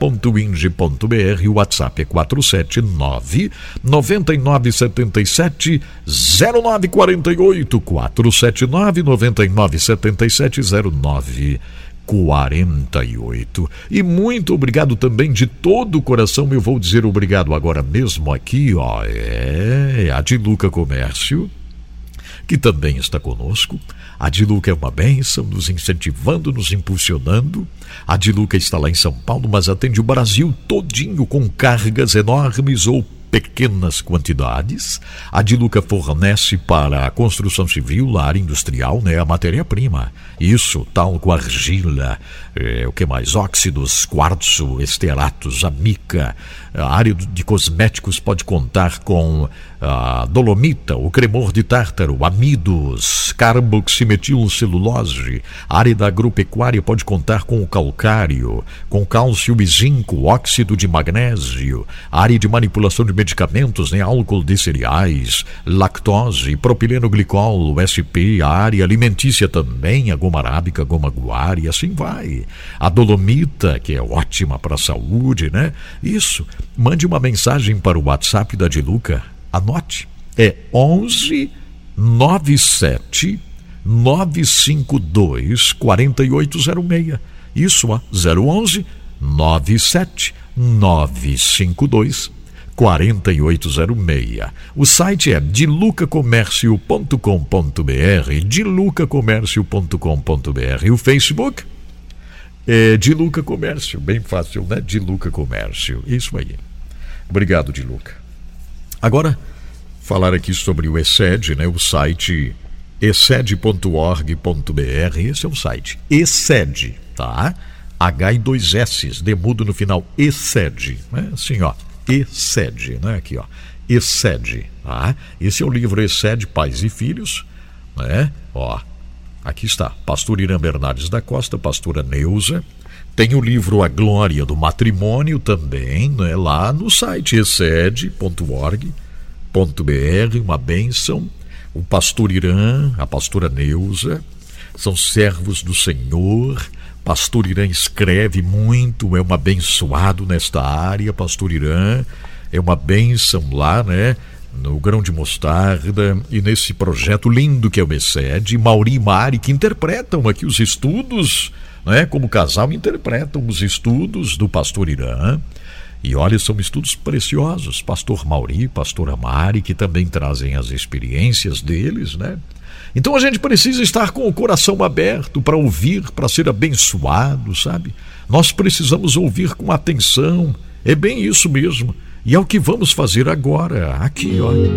awk.ind.br, o WhatsApp é 479 9977 0948 479 9977 09 48. E muito obrigado também de todo o coração. Eu vou dizer obrigado agora mesmo aqui, ó. É, a de Luca Comércio, que também está conosco. A Diluca é uma bênção, nos incentivando, nos impulsionando. A Diluca está lá em São Paulo, mas atende o Brasil todinho com cargas enormes ou pequenas quantidades. A Diluca fornece para a construção civil, a área industrial, né, a matéria-prima. Isso, talco, argila, é, o que mais? Óxidos, quartzo, esteratos, a mica. A área de cosméticos pode contar com a dolomita, o cremor de tártaro, amidos, carboximetilcelulose. A área da agropecuária pode contar com o calcário, com cálcio e zinco, óxido de magnésio. A área de manipulação de medicamentos, né, álcool de cereais, lactose, propileno glicol, SP. A área alimentícia também, a goma arábica, goma guar e assim vai. A dolomita, que é ótima para a saúde, né? Isso. Mande uma mensagem para o WhatsApp da Diluca. Anote. É 11 97 952 4806. Isso, ó, 011 97 952 4806. O site é dilucacomércio.com.br, dilucacomércio.com.br. O Facebook é Diluca Comércio, bem fácil, né? Diluca Comércio. Isso aí. Obrigado, Diluca. Agora, falar aqui sobre o ESED, né? O site exced.org.br. Esse é o site. ESED, tá? H e dois S, demudo no final, ESED, né? Assim, ó excede, né? Aqui, ó, excede, tá? Esse é o livro Excede Pais e Filhos, né? Ó, aqui está, pastor Irã Bernardes da Costa, pastora Neuza, tem o livro A Glória do Matrimônio também, né? Lá no site excede.org.br, uma bênção. O pastor Irã, a pastora Neuza, são servos do Senhor, Pastor Irã escreve muito, é um abençoado nesta área. Pastor Irã é uma bênção lá, né? no Grão de Mostarda e nesse projeto lindo que é o Excede, Mauri e Mari, que interpretam aqui os estudos, né, como casal, interpretam os estudos do pastor Irã. E olha, são estudos preciosos. Pastor Mauri, pastora Mari, que também trazem as experiências deles, né? Então a gente precisa estar com o coração aberto para ouvir, para ser abençoado, sabe? Nós precisamos ouvir com atenção. É bem isso mesmo. E é o que vamos fazer agora, aqui, olha.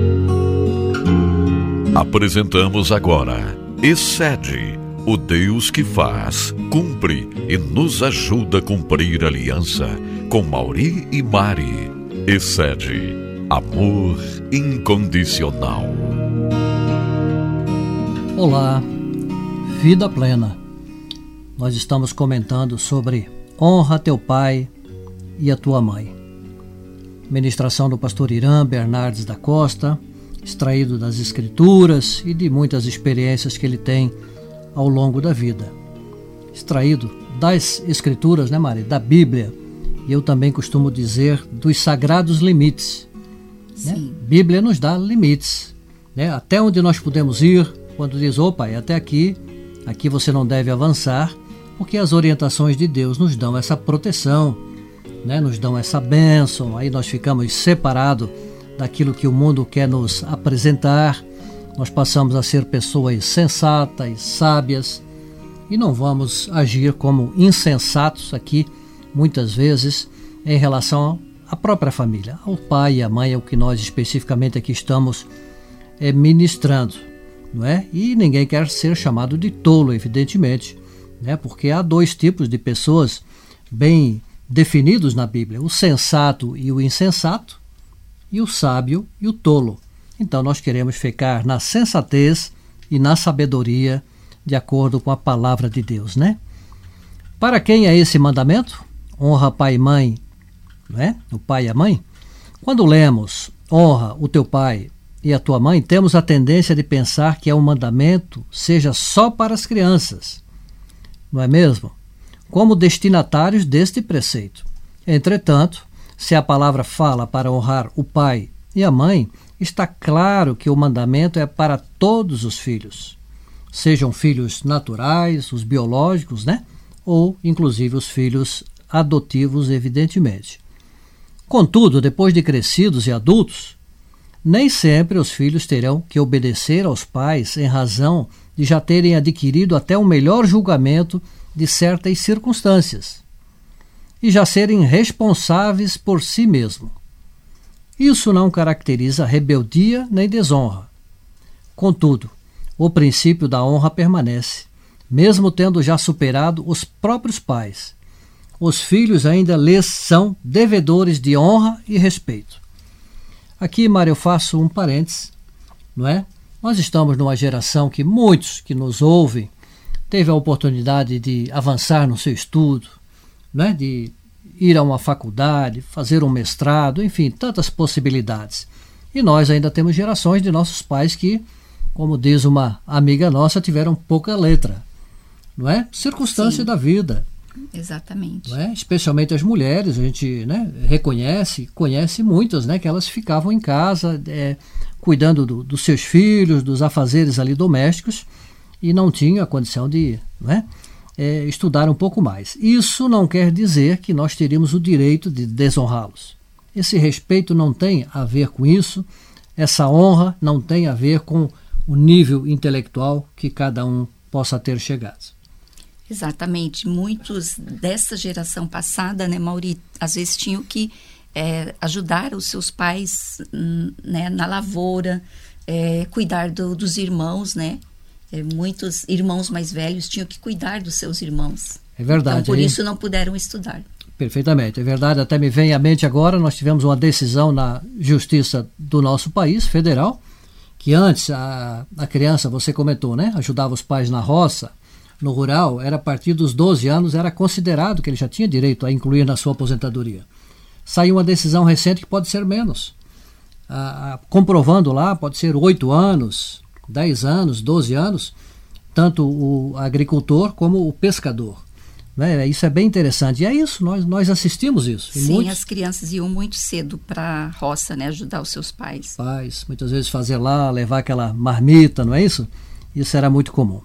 Apresentamos agora Excede, o Deus que faz, cumpre e nos ajuda a cumprir a aliança com Mauri e Mari. Excede, amor incondicional. Olá, vida plena. Nós estamos comentando sobre honra teu pai e a tua mãe. Ministração do pastor Irã Bernardes da Costa, extraído das escrituras e de muitas experiências que ele tem ao longo da vida. Extraído das escrituras, né, Maria? Da Bíblia. E eu também costumo dizer dos sagrados limites. Né? Bíblia nos dá limites. Né? Até onde nós podemos ir, quando diz, opa, é até aqui, aqui você não deve avançar, porque as orientações de Deus nos dão essa proteção, né? nos dão essa bênção, aí nós ficamos separados daquilo que o mundo quer nos apresentar, nós passamos a ser pessoas sensatas, sábias, e não vamos agir como insensatos aqui, muitas vezes, em relação à própria família, ao pai e à mãe, é o que nós especificamente aqui estamos é, ministrando não é? E ninguém quer ser chamado de tolo, evidentemente, né? Porque há dois tipos de pessoas bem definidos na Bíblia: o sensato e o insensato, e o sábio e o tolo. Então nós queremos ficar na sensatez e na sabedoria, de acordo com a palavra de Deus, né? Para quem é esse mandamento? Honra pai e mãe, não é? O pai e a mãe. Quando lemos honra o teu pai e a tua mãe, temos a tendência de pensar que é um mandamento seja só para as crianças. Não é mesmo? Como destinatários deste preceito. Entretanto, se a palavra fala para honrar o pai e a mãe, está claro que o mandamento é para todos os filhos, sejam filhos naturais, os biológicos, né? Ou inclusive os filhos adotivos, evidentemente. Contudo, depois de crescidos e adultos, nem sempre os filhos terão que obedecer aos pais em razão de já terem adquirido até um melhor julgamento de certas circunstâncias e já serem responsáveis por si mesmo. Isso não caracteriza rebeldia nem desonra. Contudo, o princípio da honra permanece, mesmo tendo já superado os próprios pais. Os filhos ainda lhes são devedores de honra e respeito. Aqui, Mário, eu faço um parênteses, não é? Nós estamos numa geração que muitos que nos ouvem teve a oportunidade de avançar no seu estudo, é? de ir a uma faculdade, fazer um mestrado, enfim, tantas possibilidades. E nós ainda temos gerações de nossos pais que, como diz uma amiga nossa, tiveram pouca letra, não é? Circunstância Sim. da vida. Exatamente. É? Especialmente as mulheres, a gente né, reconhece, conhece muitas, né, que elas ficavam em casa é, cuidando do, dos seus filhos, dos afazeres ali domésticos e não tinham a condição de né, é, estudar um pouco mais. Isso não quer dizer que nós teríamos o direito de desonrá-los. Esse respeito não tem a ver com isso, essa honra não tem a ver com o nível intelectual que cada um possa ter chegado. Exatamente. Muitos dessa geração passada, né, Mauri, às vezes tinham que é, ajudar os seus pais hum, né, na lavoura, é, cuidar do, dos irmãos, né? É, muitos irmãos mais velhos tinham que cuidar dos seus irmãos. É verdade. Então, por isso não puderam estudar. Perfeitamente, é verdade. Até me vem à mente agora, nós tivemos uma decisão na justiça do nosso país, federal, que antes a, a criança, você comentou, né? Ajudava os pais na roça, no rural, era a partir dos 12 anos, era considerado que ele já tinha direito a incluir na sua aposentadoria. Saiu uma decisão recente que pode ser menos. Ah, comprovando lá, pode ser 8 anos, 10 anos, 12 anos, tanto o agricultor como o pescador. Né? Isso é bem interessante. E é isso, nós, nós assistimos isso. Sim, muitos... as crianças iam muito cedo para a roça, né? Ajudar os seus pais. Pais, muitas vezes fazer lá, levar aquela marmita, não é isso? Isso era muito comum.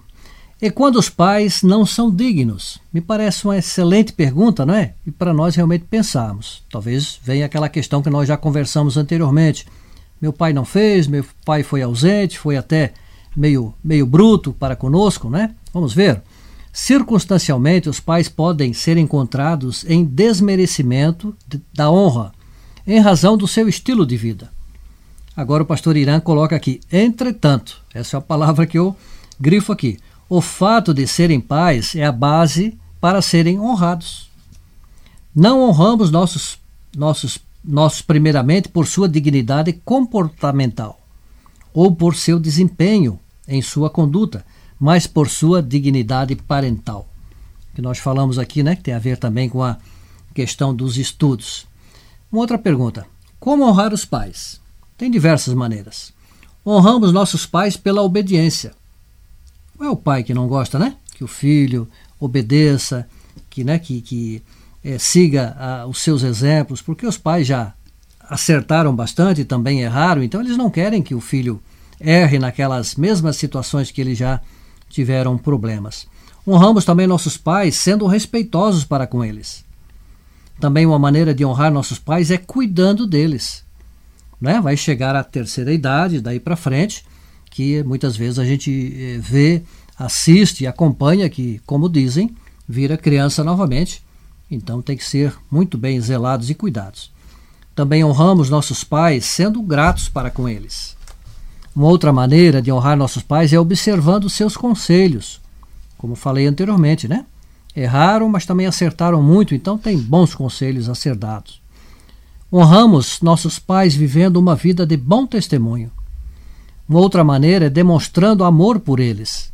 E quando os pais não são dignos? Me parece uma excelente pergunta, não é? E para nós realmente pensarmos. Talvez venha aquela questão que nós já conversamos anteriormente. Meu pai não fez, meu pai foi ausente, foi até meio, meio bruto para conosco, né? Vamos ver. Circunstancialmente, os pais podem ser encontrados em desmerecimento da honra, em razão do seu estilo de vida. Agora o pastor Irã coloca aqui, entretanto, essa é a palavra que eu grifo aqui. O fato de serem pais é a base para serem honrados. Não honramos nossos, nossos, nossos primeiramente por sua dignidade comportamental ou por seu desempenho em sua conduta, mas por sua dignidade parental. Que nós falamos aqui, né, que tem a ver também com a questão dos estudos. Uma outra pergunta: como honrar os pais? Tem diversas maneiras. Honramos nossos pais pela obediência. É o pai que não gosta, né? Que o filho obedeça, que, né, que, que é, siga a, os seus exemplos, porque os pais já acertaram bastante e também erraram, então eles não querem que o filho erre naquelas mesmas situações que ele já tiveram problemas. Honramos também nossos pais sendo respeitosos para com eles. Também uma maneira de honrar nossos pais é cuidando deles. Né? Vai chegar a terceira idade, daí para frente, que muitas vezes a gente eh, vê, assiste acompanha que, como dizem, vira criança novamente. Então tem que ser muito bem zelados e cuidados. Também honramos nossos pais sendo gratos para com eles. Uma outra maneira de honrar nossos pais é observando seus conselhos, como falei anteriormente, né? Erraram, mas também acertaram muito, então tem bons conselhos a ser dados. Honramos nossos pais vivendo uma vida de bom testemunho. Uma outra maneira é demonstrando amor por eles.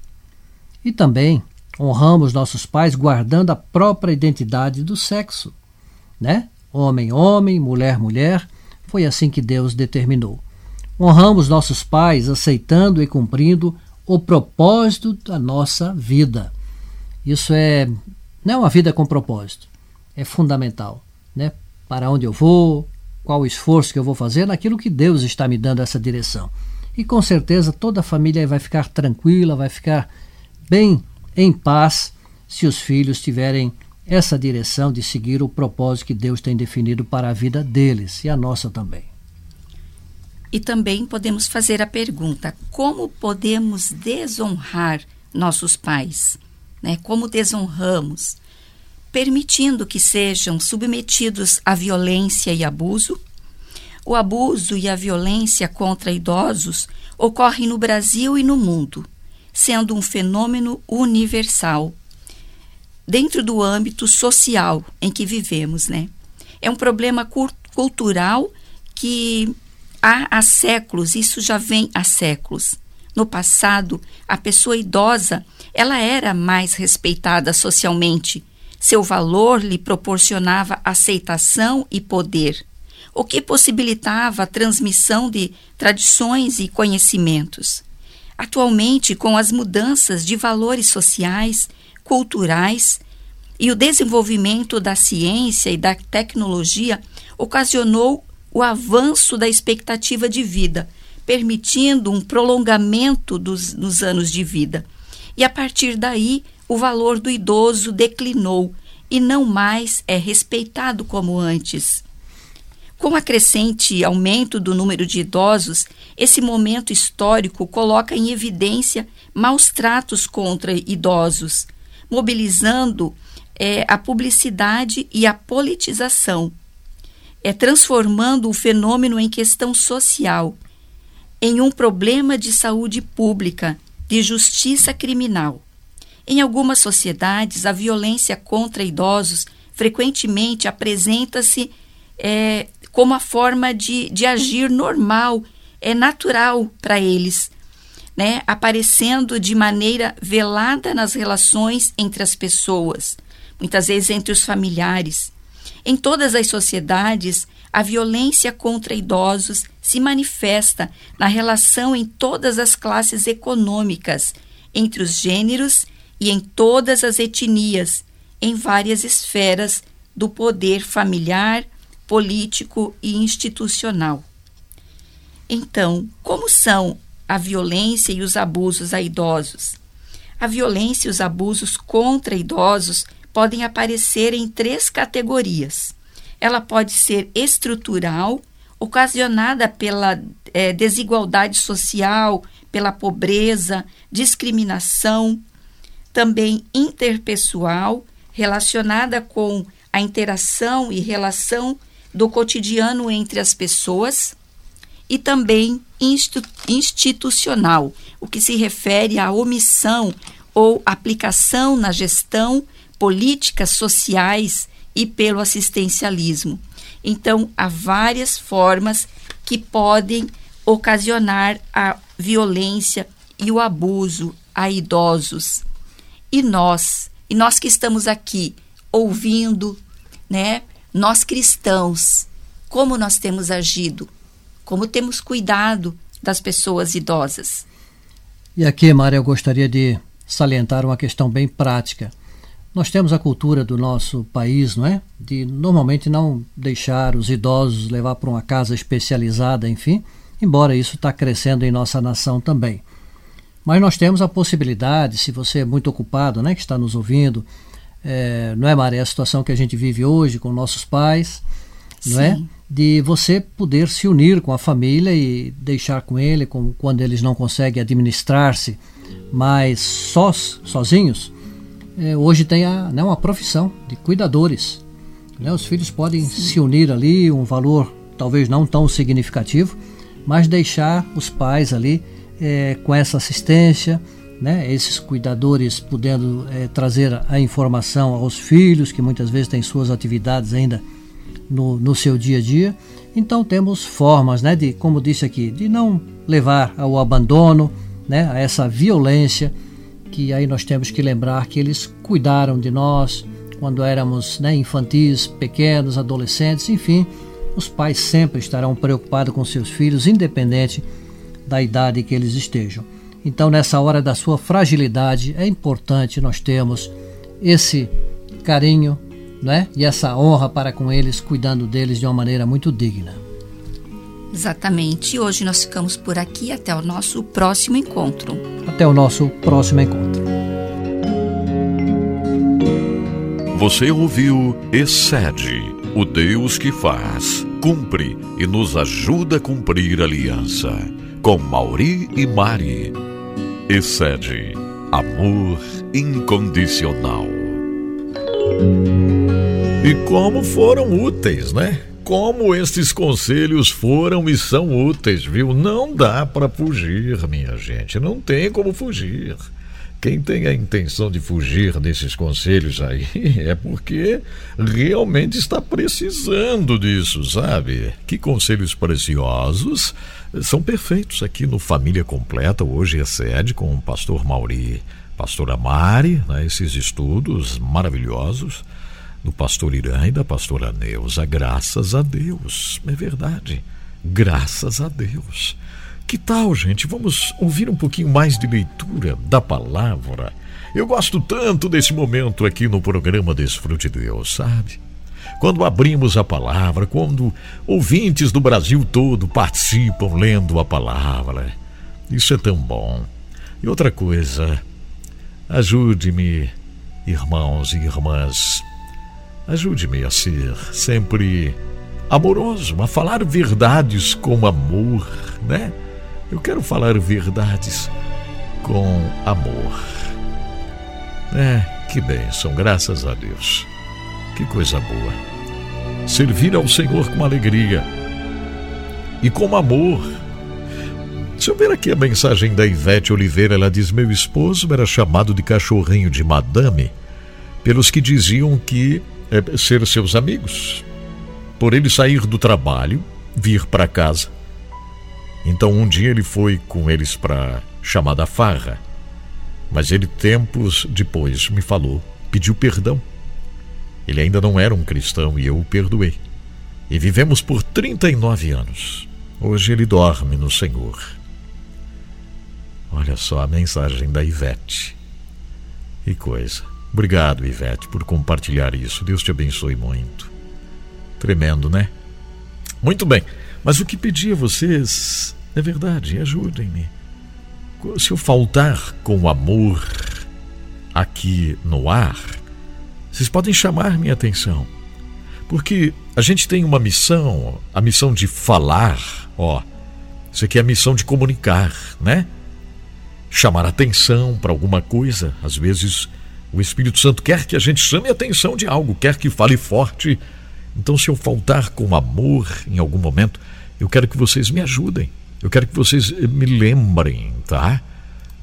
E também honramos nossos pais guardando a própria identidade do sexo, né? Homem, homem, mulher, mulher. Foi assim que Deus determinou. Honramos nossos pais aceitando e cumprindo o propósito da nossa vida. Isso é não é uma vida com propósito, é fundamental, né? Para onde eu vou, qual o esforço que eu vou fazer naquilo que Deus está me dando essa direção. E com certeza toda a família vai ficar tranquila, vai ficar bem em paz se os filhos tiverem essa direção de seguir o propósito que Deus tem definido para a vida deles e a nossa também. E também podemos fazer a pergunta: como podemos desonrar nossos pais? Né? Como desonramos? Permitindo que sejam submetidos à violência e abuso? O abuso e a violência contra idosos ocorrem no Brasil e no mundo, sendo um fenômeno universal dentro do âmbito social em que vivemos, né? É um problema cultural que há, há séculos, isso já vem há séculos. No passado, a pessoa idosa, ela era mais respeitada socialmente. Seu valor lhe proporcionava aceitação e poder, o que possibilitava a transmissão de tradições e conhecimentos. Atualmente, com as mudanças de valores sociais, culturais e o desenvolvimento da ciência e da tecnologia, ocasionou o avanço da expectativa de vida, permitindo um prolongamento dos, dos anos de vida. E a partir daí, o valor do idoso declinou e não mais é respeitado como antes. Com a crescente aumento do número de idosos, esse momento histórico coloca em evidência maus tratos contra idosos, mobilizando é, a publicidade e a politização, é transformando o fenômeno em questão social, em um problema de saúde pública, de justiça criminal. Em algumas sociedades, a violência contra idosos frequentemente apresenta-se é, como a forma de, de agir normal, é natural para eles, né? aparecendo de maneira velada nas relações entre as pessoas, muitas vezes entre os familiares. Em todas as sociedades, a violência contra idosos se manifesta na relação em todas as classes econômicas, entre os gêneros e em todas as etnias, em várias esferas do poder familiar, político e institucional. Então, como são a violência e os abusos a idosos? A violência e os abusos contra idosos podem aparecer em três categorias. Ela pode ser estrutural, ocasionada pela é, desigualdade social, pela pobreza, discriminação, também interpessoal, relacionada com a interação e relação do cotidiano entre as pessoas, e também institucional, o que se refere à omissão ou aplicação na gestão políticas sociais e pelo assistencialismo. Então, há várias formas que podem ocasionar a violência e o abuso a idosos. E nós, e nós que estamos aqui ouvindo, né? Nós cristãos, como nós temos agido, como temos cuidado das pessoas idosas. E aqui, Maria, eu gostaria de salientar uma questão bem prática. Nós temos a cultura do nosso país, não é? De normalmente não deixar os idosos levar para uma casa especializada, enfim, embora isso está crescendo em nossa nação também. Mas nós temos a possibilidade, se você é muito ocupado, né, que está nos ouvindo, é, não é, Maria, a situação que a gente vive hoje com nossos pais, Sim. não é? De você poder se unir com a família e deixar com ele, com, quando eles não conseguem administrar-se mais sós, sozinhos, é, hoje tem a, né, uma profissão de cuidadores. Né? Os filhos podem Sim. se unir ali, um valor talvez não tão significativo, mas deixar os pais ali é, com essa assistência, né? esses cuidadores podendo é, trazer a informação aos filhos, que muitas vezes têm suas atividades ainda no, no seu dia a dia. Então temos formas, né, de, como disse aqui, de não levar ao abandono, né, a essa violência que aí nós temos que lembrar que eles cuidaram de nós quando éramos né, infantis, pequenos, adolescentes, enfim, os pais sempre estarão preocupados com seus filhos, independente da idade que eles estejam. Então, nessa hora da sua fragilidade, é importante nós termos esse carinho né, e essa honra para com eles, cuidando deles de uma maneira muito digna. Exatamente. Hoje nós ficamos por aqui até o nosso próximo encontro. Até o nosso próximo encontro. Você ouviu Excede, o Deus que faz, cumpre e nos ajuda a cumprir a aliança. Com Mauri e Mari. Excede, amor incondicional. E como foram úteis, né? como estes conselhos foram e são úteis, viu? Não dá para fugir, minha gente, não tem como fugir. Quem tem a intenção de fugir desses conselhos aí é porque realmente está precisando disso, sabe? Que conselhos preciosos são perfeitos aqui no Família Completa. Hoje é sede com o pastor Mauri, pastora Mari, né? esses estudos maravilhosos do pastor Irã e da pastora Neuza. Graças a Deus, é verdade. Graças a Deus. Que tal, gente? Vamos ouvir um pouquinho mais de leitura da palavra. Eu gosto tanto desse momento aqui no programa Desfrute Deus, sabe? Quando abrimos a palavra, quando ouvintes do Brasil todo participam lendo a palavra. Isso é tão bom. E outra coisa, ajude-me, irmãos e irmãs, Ajude-me a ser sempre amoroso, a falar verdades com amor, né? Eu quero falar verdades com amor. É, que bênção, graças a Deus. Que coisa boa. Servir ao Senhor com alegria e com amor. Deixa eu ver aqui a mensagem da Ivete Oliveira. Ela diz: Meu esposo era chamado de cachorrinho de madame pelos que diziam que é, ser seus amigos. Por ele sair do trabalho, vir para casa. Então um dia ele foi com eles para chamada farra. Mas ele tempos depois me falou, pediu perdão. Ele ainda não era um cristão e eu o perdoei. E vivemos por 39 anos. Hoje ele dorme no Senhor. Olha só a mensagem da Ivete. Que coisa. Obrigado, Ivete, por compartilhar isso. Deus te abençoe muito. Tremendo, né? Muito bem. Mas o que pedi a vocês é verdade, ajudem-me. Se eu faltar com amor aqui no ar, vocês podem chamar minha atenção. Porque a gente tem uma missão, a missão de falar, ó. Isso aqui é a missão de comunicar, né? Chamar atenção para alguma coisa. Às vezes o Espírito Santo quer que a gente chame atenção de algo, quer que fale forte. Então, se eu faltar com amor em algum momento, eu quero que vocês me ajudem. Eu quero que vocês me lembrem, tá?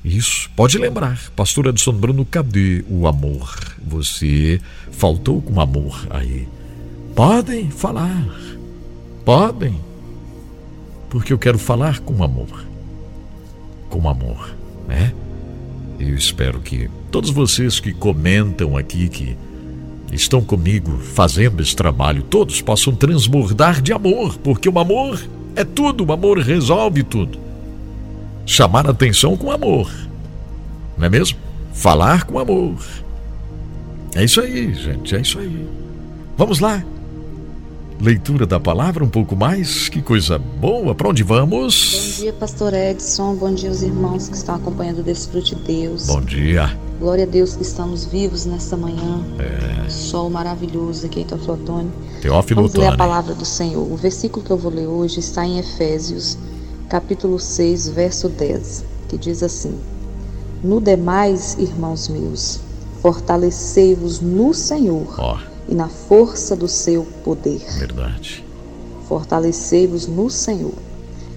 Isso, pode lembrar. Pastor Edson Bruno, cadê o amor? Você faltou com amor aí. Podem falar. Podem. Porque eu quero falar com amor. Com amor, né? Eu espero que todos vocês que comentam aqui, que estão comigo fazendo esse trabalho, todos possam transbordar de amor, porque o amor é tudo, o amor resolve tudo. Chamar atenção com amor, não é mesmo? Falar com amor. É isso aí, gente, é isso aí. Vamos lá. Leitura da palavra um pouco mais, que coisa boa. Para onde vamos? Bom dia, pastor Edson. Bom dia, os irmãos que estão acompanhando o Desfrute de Deus. Bom dia. Glória a Deus que estamos vivos nesta manhã. É. Sol maravilhoso aqui em Teoflotone. Teófilo Vamos ler a palavra do Senhor. O versículo que eu vou ler hoje está em Efésios, capítulo 6, verso 10, que diz assim: No demais, irmãos meus, fortalecei-vos no Senhor Ó, e na força do seu poder. verdade. Fortalecei-vos no Senhor.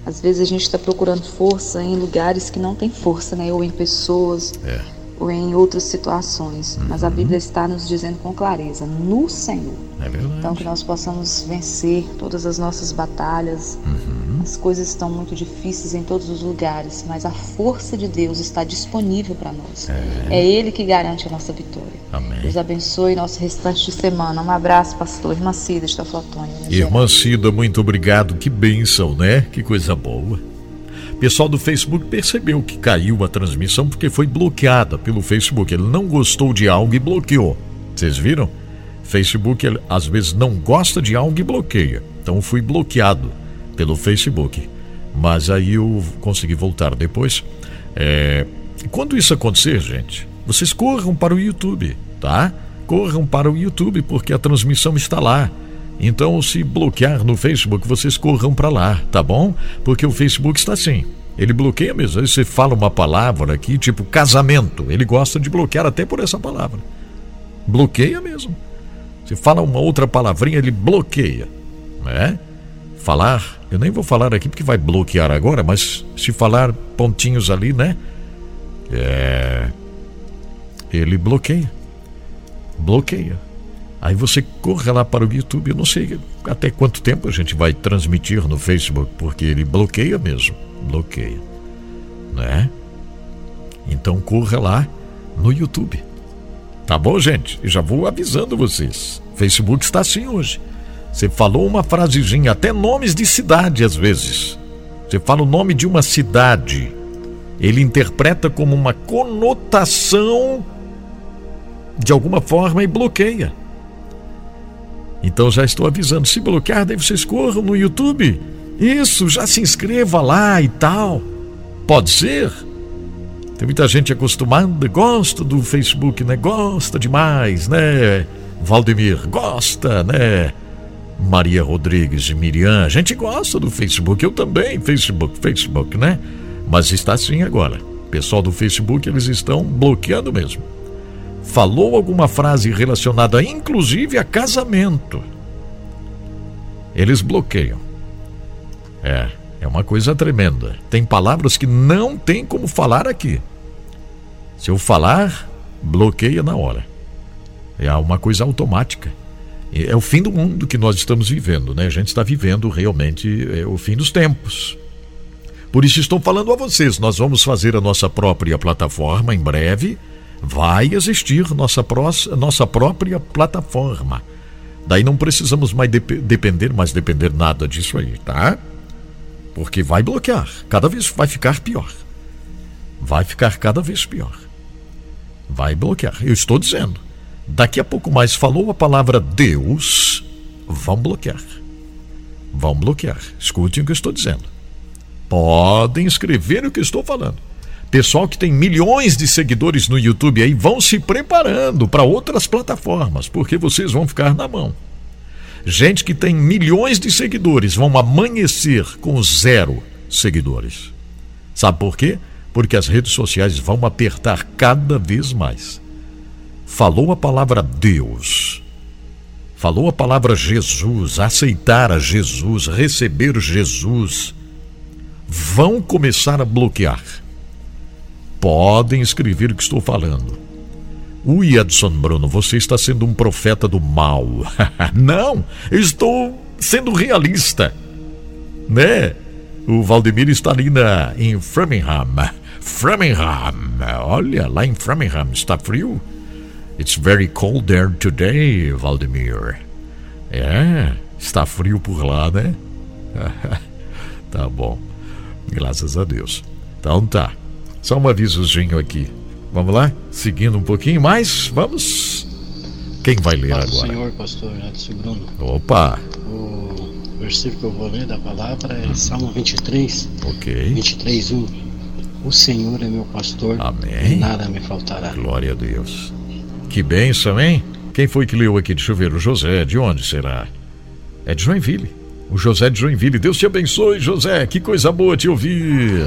Às vezes a gente está procurando força em lugares que não tem força, né? Ou em pessoas, É. ou em outras situações. Mas Uhum. a Bíblia está nos dizendo com clareza, no Senhor. É verdade. Então que nós possamos vencer todas as nossas batalhas. Uhum. As coisas estão muito difíceis em todos os lugares, mas a força de Deus está disponível para nós. É. Ele que garante a nossa vitória. Amém. Deus abençoe nosso restante de semana. Um abraço, pastor. Irmã Cida, está Flotônia. Irmã Cida, muito obrigado. Que bênção, né? Que coisa boa. Pessoal do Facebook percebeu que caiu a transmissão porque foi bloqueada pelo Facebook. Ele não gostou de algo e bloqueou. Vocês viram? Facebook ele, às vezes não gosta de algo e bloqueia. Então fui bloqueado pelo Facebook. Mas aí eu consegui voltar depois. É, Quando isso acontecer, gente, vocês corram para o YouTube, tá? Corram para o YouTube porque a transmissão está lá. Então, se bloquear no Facebook, vocês corram para lá, tá bom? Porque o Facebook está assim. Ele bloqueia mesmo. Aí você fala uma palavra aqui, tipo casamento. Ele gosta de bloquear até por essa palavra. Bloqueia mesmo. Se fala uma outra palavrinha, ele bloqueia. Né? Falar, eu nem vou falar aqui porque vai bloquear agora, mas se falar pontinhos ali, né? É. Ele bloqueia. Bloqueia. Aí você corre lá para o YouTube, eu não sei até quanto tempo a gente vai transmitir no Facebook, porque ele bloqueia mesmo. Bloqueia. Né? Então corra lá no YouTube. Tá bom, gente? Eu já vou avisando vocês. Facebook está assim hoje. Você falou uma frasezinha, até nomes de cidade às vezes. Você fala o nome de uma cidade. Ele interpreta como uma conotação de alguma forma e bloqueia. Então já estou avisando, se bloquear, daí vocês corram no YouTube. Isso, já se inscreva lá e tal. Pode ser? Tem muita gente acostumada, gosta do Facebook, né? Gosta demais, né? Valdemir, gosta, né? Maria Rodrigues e Miriam, a gente gosta do Facebook, eu também, Facebook, Facebook, né? Mas está assim agora. Pessoal do Facebook, eles estão bloqueando mesmo. Falou alguma frase relacionada, inclusive, a casamento. Eles bloqueiam. É, é uma coisa tremenda. Tem palavras que não tem como falar aqui. Se eu falar, bloqueia na hora. É uma coisa automática. É o fim do mundo que nós estamos vivendo, né? A gente está vivendo realmente é, o fim dos tempos. Por isso estou falando a vocês, nós vamos fazer a nossa própria plataforma em breve. Vai existir nossa, nossa própria plataforma. Daí não precisamos mais dep depender, mais depender nada disso aí, tá? Porque vai bloquear, cada vez vai ficar pior. Vai ficar cada vez pior. Vai bloquear. Eu estou dizendo. Daqui a pouco mais falou a palavra Deus, vão bloquear. Vão bloquear. Escutem o que eu estou dizendo. Podem escrever o que eu estou falando. Pessoal que tem milhões de seguidores no YouTube aí vão se preparando para outras plataformas, porque vocês vão ficar na mão. Gente que tem milhões de seguidores vão amanhecer com zero seguidores. Sabe por quê? Porque as redes sociais vão apertar cada vez mais. Falou a palavra Deus, falou a palavra Jesus, aceitar a Jesus, receber Jesus, vão começar a bloquear. Podem escrever o que estou falando. O Edson Bruno, você está sendo um profeta do mal. Não, estou sendo realista. Né? O Valdemir está ali na, em Framingham. Framingham. Olha, lá em Framingham está frio. It's very cold there today, Valdemir. É, está frio por lá, né? tá bom. Graças a Deus. Então tá. Só um avisozinho aqui. Vamos lá? Seguindo um pouquinho mais, vamos. Quem vai ler Paz agora? Senhor, pastor Edson Bruno. Opa! O versículo que eu vou ler da palavra é Salmo 23. Ok. 23, 1. O Senhor é meu pastor. Amém. E nada me faltará. Glória a Deus. Que bênção, hein? Quem foi que leu aqui? Deixa eu ver. O José. De onde será? É de Joinville. O José de Joinville. Deus te abençoe, José. Que coisa boa te ouvir.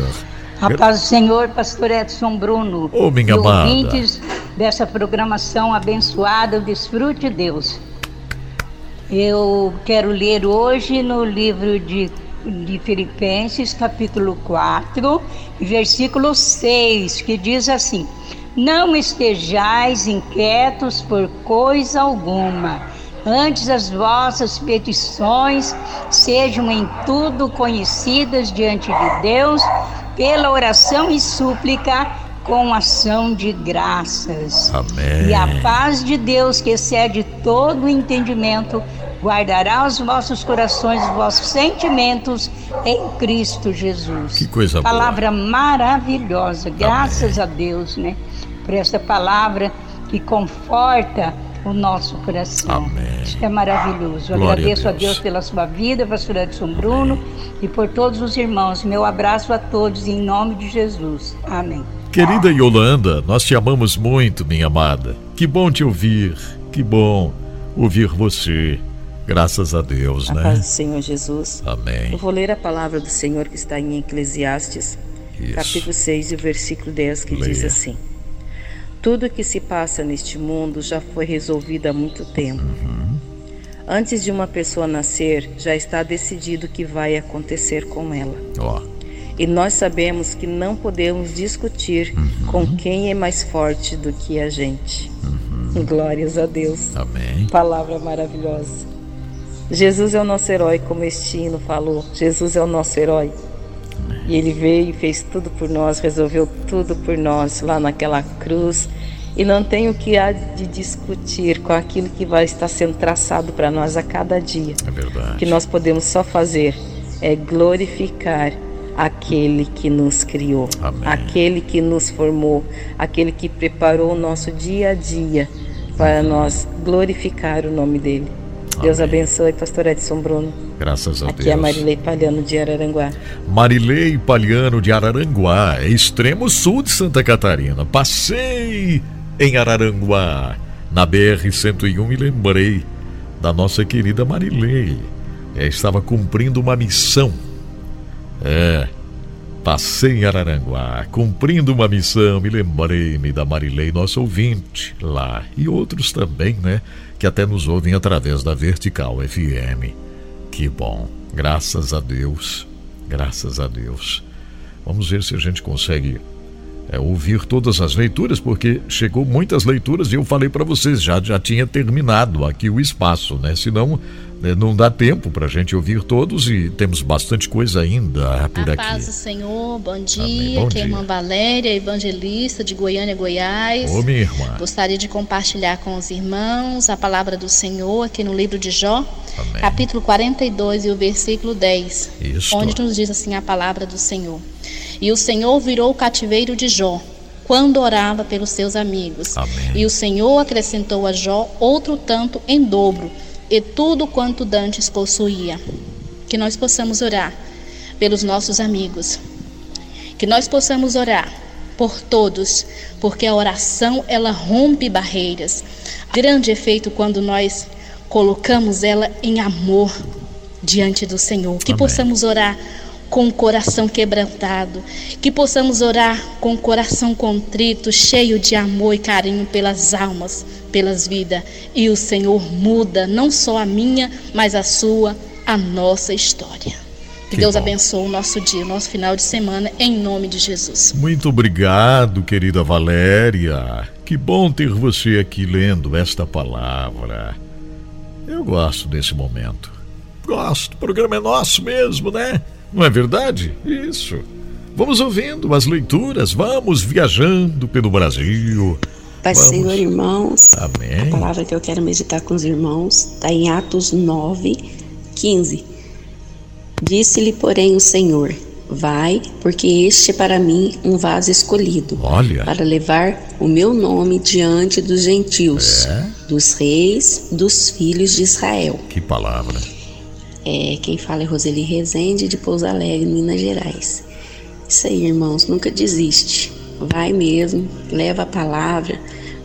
A paz do Senhor, pastor Edson Bruno. Ô, minha e amada. ouvintes dessa programação abençoada, Desfrute Deus. Eu quero ler hoje no livro de, de Filipenses, capítulo 4, versículo 6, que diz assim: Não estejais inquietos por coisa alguma, antes as vossas petições sejam em tudo conhecidas diante de Deus, pela oração e súplica com ação de graças. Amém. E a paz de Deus, que excede todo o entendimento, guardará os vossos corações, os vossos sentimentos em Cristo Jesus. Que coisa boa. Palavra maravilhosa, graças a Deus, né? Por essa palavra que conforta o nosso coração. Amém. Isso é maravilhoso. Glória a agradeço a Deus. Deus. pela sua vida, pastor Edson Bruno, e por todos os irmãos. Meu abraço a todos em nome de Jesus. Amém. Querida Yolanda, nós te amamos muito, minha amada. Que bom te ouvir. Que bom ouvir você. Graças a Deus, A né? paz do Senhor Jesus. Amém. Eu vou ler a palavra do Senhor que está em Eclesiastes, Isso. capítulo 6, e o versículo 10, que diz Leia. assim: Tudo que se passa neste mundo já foi resolvido há muito tempo. Uhum. Antes de uma pessoa nascer, já está decidido o que vai acontecer com ela. Ó, E nós sabemos que não podemos discutir com Uhum. quem é mais forte do que a gente. Glórias a Deus. amém. Palavra maravilhosa. Jesus é o nosso herói, como este hino falou. Jesus é o nosso herói. E ele veio e fez tudo por nós, resolveu tudo por nós lá naquela cruz. E não tem o que há de discutir com aquilo que vai estar sendo traçado para nós a cada dia. É O verdade. que nós podemos só fazer é glorificar aquele que nos criou, Amém. aquele que nos formou, aquele que preparou o nosso dia a dia para nós glorificar o nome dele. Deus Amém. abençoe, pastor Edson Bruno. Graças a Aqui Deus. é a Marilei Palhano de Araranguá. Marilei Palhano de Araranguá, extremo sul de Santa Catarina. Passei em Araranguá, na BR-101 e lembrei da nossa querida Marilei. É, estava cumprindo uma missão. É, passei em Araranguá, cumprindo uma missão, me lembrei-me da Marilei, nosso ouvinte lá, e outros também, né, que até nos ouvem através da Vertical FM. Que bom, graças a Deus, graças a Deus. Vamos ver se a gente consegue é, ouvir todas as leituras, porque chegou muitas leituras e eu falei para vocês, já, já tinha terminado aqui o espaço, né? Senão não dá tempo para a gente ouvir todos e temos bastante coisa ainda por A aqui. paz do Senhor, bom dia. Amém, bom é a irmã Valéria, evangelista de Goiânia, Goiás. Ô, minha irmã. Gostaria de compartilhar com os irmãos a palavra do Senhor aqui no livro de Jó, capítulo 42 e o versículo 10, Isso. onde nos diz assim a palavra do Senhor. E o Senhor virou o cativeiro de Jó, quando orava pelos seus amigos. Amém. E o Senhor acrescentou a Jó outro tanto em dobro, e tudo quanto dantes possuía. Que nós possamos orar pelos nossos amigos. Que nós possamos orar por todos, porque a oração ela rompe barreiras. Grande efeito quando nós colocamos ela em amor diante do Senhor. Que Amém. possamos orar com o coração quebrantado, que possamos orar com o coração contrito, cheio de amor e carinho pelas almas, pelas vidas. E o Senhor muda não só a minha, mas a sua, a nossa história. Que, que Deus bom. abençoe o nosso dia, o nosso final de semana, em nome de Jesus. Muito obrigado, querida Valéria. Que bom ter você aqui lendo esta palavra. Eu gosto desse momento. Gosto. O programa é nosso mesmo, né? Não é verdade? Isso. Vamos ouvindo as leituras, vamos viajando pelo Brasil. Pai vamos. Senhor, irmãos. Amém. A palavra que eu quero meditar com os irmãos está em Atos 9, 15. Disse-lhe, porém, o Senhor: Vai, porque este é para mim um vaso escolhido. Olha. Para levar o meu nome diante dos gentios, é? dos reis, dos filhos de Israel. Que palavra. É, quem fala é Roseli Rezende, de Pouso Alegre, Minas Gerais. Isso aí, irmãos, nunca desiste. Vai mesmo, leva a palavra,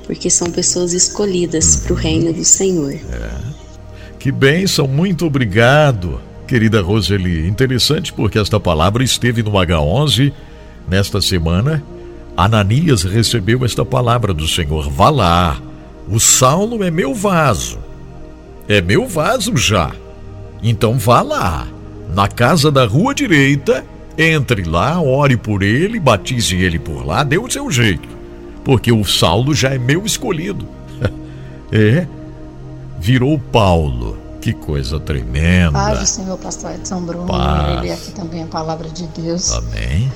porque são pessoas escolhidas para o reino do Senhor. É. Que bênção, muito obrigado, querida Roseli. Interessante porque esta palavra esteve no H11 nesta semana. Ananias recebeu esta palavra do Senhor: vá lá, o Saulo é meu vaso. É meu vaso já então vá lá, na casa da rua direita, entre lá, ore por ele, batize ele por lá, dê o seu jeito, porque o Saulo já é meu escolhido. é, virou Paulo. Que coisa tremenda. Paz do Senhor, pastor Edson Bruno. Paz. Ele aqui também a palavra de Deus. Amém.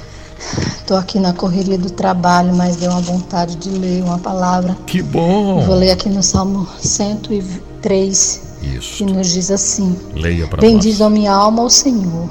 Estou aqui na correria do trabalho, mas deu uma vontade de ler uma palavra. Que bom! Vou ler aqui no Salmo 103, isso. Que nos diz assim: Leia para Bendiz a minha alma ao Senhor.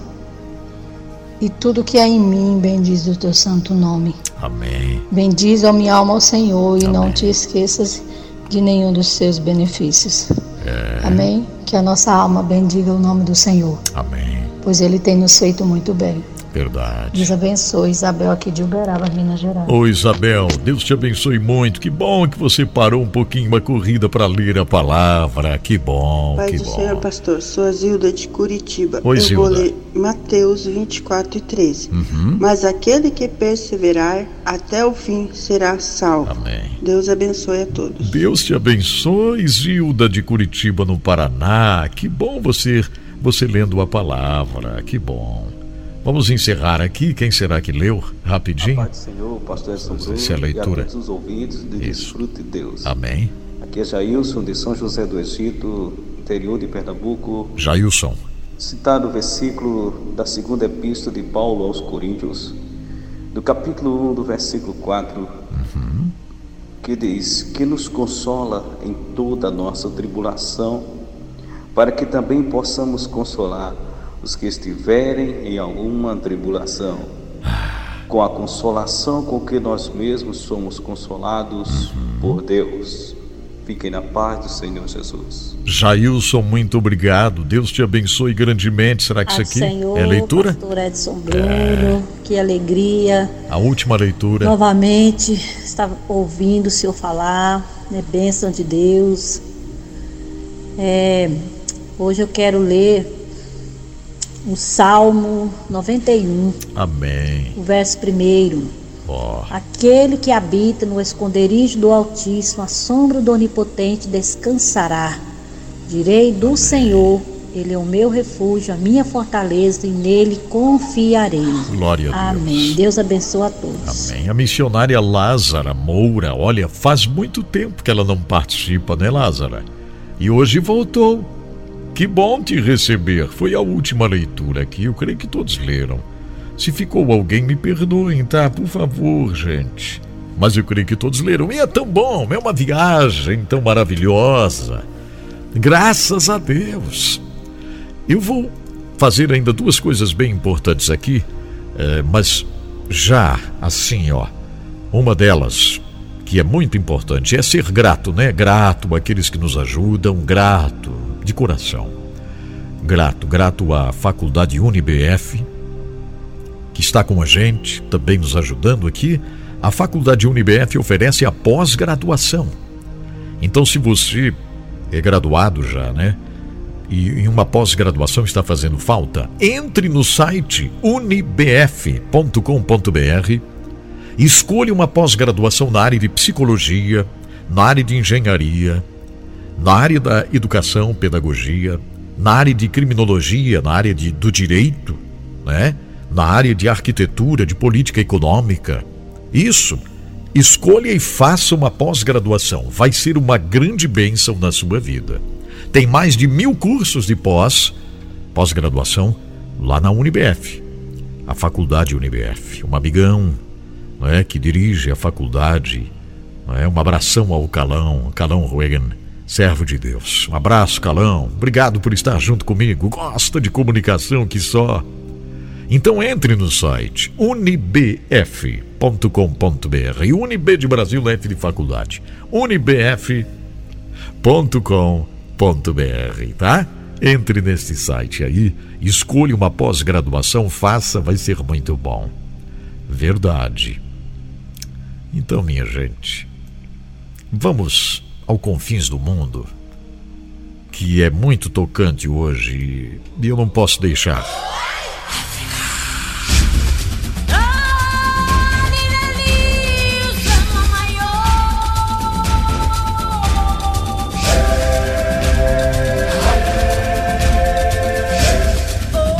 E tudo que há em mim, bendiz o teu santo nome. Amém. Bendiz a minha alma ao Senhor e Amém. não te esqueças de nenhum dos seus benefícios. É. Amém. Que a nossa alma bendiga o nome do Senhor. Amém. Pois ele tem nos feito muito bem. Verdade. Deus abençoe. Isabel aqui de Uberaba, Minas Gerais. Ô Isabel, Deus te abençoe muito. Que bom que você parou um pouquinho uma corrida para ler a palavra. Que bom, Pai que do bom. Senhor, pastor, sou a Zilda de Curitiba. Oi, Eu Zilda. vou ler Mateus 24 e 13. Uhum. Mas aquele que perseverar até o fim será salvo. Amém. Deus abençoe a todos. Deus te abençoe, Zilda de Curitiba, no Paraná. Que bom você, você lendo a palavra. Que bom. Vamos encerrar aqui. Quem será que leu? Rapidinho. A do Senhor, pastor Edson Bruno, Essa é a leitura. E a todos os ouvintes de Isso. Desfrute de Deus. Amém. Aqui é Jailson, de São José do Egito, interior de Pernambuco. Jailson. Citado o versículo da segunda epístola de Paulo aos Coríntios, do capítulo 1, do versículo 4, Uhum. que diz: Que nos consola em toda a nossa tribulação, para que também possamos consolar os que estiverem em alguma tribulação, com a consolação com que nós mesmos somos consolados por Deus. Fiquem na paz do Senhor Jesus. Jailson, muito obrigado. Deus te abençoe grandemente. Será que isso aqui Senhor, é leitura? Pastor Edson Bruno, que alegria. A última leitura. Novamente, estava ouvindo o Senhor falar, né, bênção de Deus. É, hoje eu quero ler o Salmo 91, Amém. o verso primeiro. Ó, Aquele que habita no esconderijo do Altíssimo, a sombra do Onipotente descansará. Direi do Senhor, Ele é o meu refúgio, a minha fortaleza, e nele confiarei. glória a Deus. Amém. Deus abençoe a todos. Amém. A missionária Lázara Moura, olha, faz muito tempo que ela não participa, né, Lázara? E hoje voltou. Que bom te receber. Foi a última leitura aqui, eu creio que todos leram. Se ficou alguém, me perdoem, tá? Por favor, gente. Mas eu creio que todos leram. E é tão bom, é uma viagem tão maravilhosa. Graças a Deus. Eu vou fazer ainda duas coisas bem importantes aqui, eh, mas já assim, ó. Uma delas, que é muito importante, é ser grato, né? Grato àqueles que nos ajudam, grato de coração. Grato, grato à Faculdade UniBF, que está com a gente, também nos ajudando aqui. A Faculdade UniBF oferece a pós-graduação. Então, se você é graduado já, né? E uma pós-graduação está fazendo falta, entre no site unibf.com.br Escolha uma pós-graduação na área de psicologia, na área de engenharia, na área da educação, pedagogia, na área de criminologia, na área de, do direito, né? na área de arquitetura, de política econômica. Isso. Escolha e faça uma pós-graduação. Vai ser uma grande bênção na sua vida. Tem mais de mil cursos de pós, pós-graduação, lá na UniBF, a Faculdade UniBF. Um amigão, não é, que dirige a faculdade. Não é, um abração ao Calão, Calão Ruegan, servo de Deus. Um abraço, Calão. Obrigado por estar junto comigo. Gosta de comunicação que só. Então entre no site unibf.com.br. Unib de Brasil, F de faculdade. unibf.com.br, tá? Entre nesse site aí, escolha uma pós-graduação, faça, vai ser muito bom. Verdade. Então, minha gente, vamos ao confins do mundo, que é muito tocante hoje e eu não posso deixar.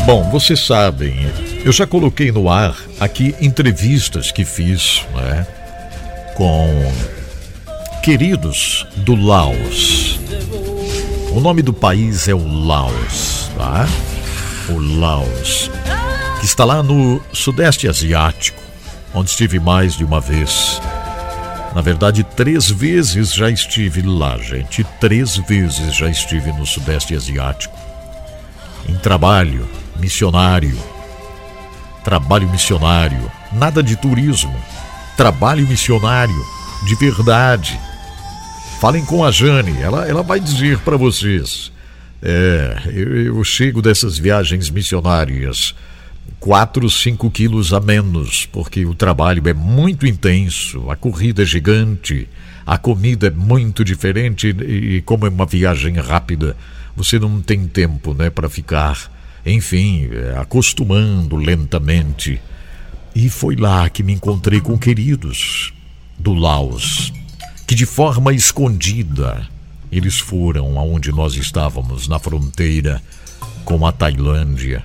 Bom, vocês sabem, eu já coloquei no ar aqui entrevistas que fiz, né? com queridos do Laos. O nome do país é o Laos, tá? O Laos, que está lá no Sudeste Asiático, onde estive mais de uma vez. Na verdade, três vezes já estive lá, gente. Três vezes já estive no Sudeste Asiático. Em trabalho missionário. Trabalho missionário. Nada de turismo trabalho missionário de verdade. Falem com a Jane, ela, ela vai dizer para vocês. É, eu, eu, chego dessas viagens missionárias 4, 5 quilos a menos, porque o trabalho é muito intenso, a corrida é gigante, a comida é muito diferente e, como é uma viagem rápida, você não tem tempo né, para ficar, enfim, é, acostumando lentamente e foi lá que me encontrei com queridos do Laos, que de forma escondida eles foram aonde nós estávamos, na fronteira com a Tailândia.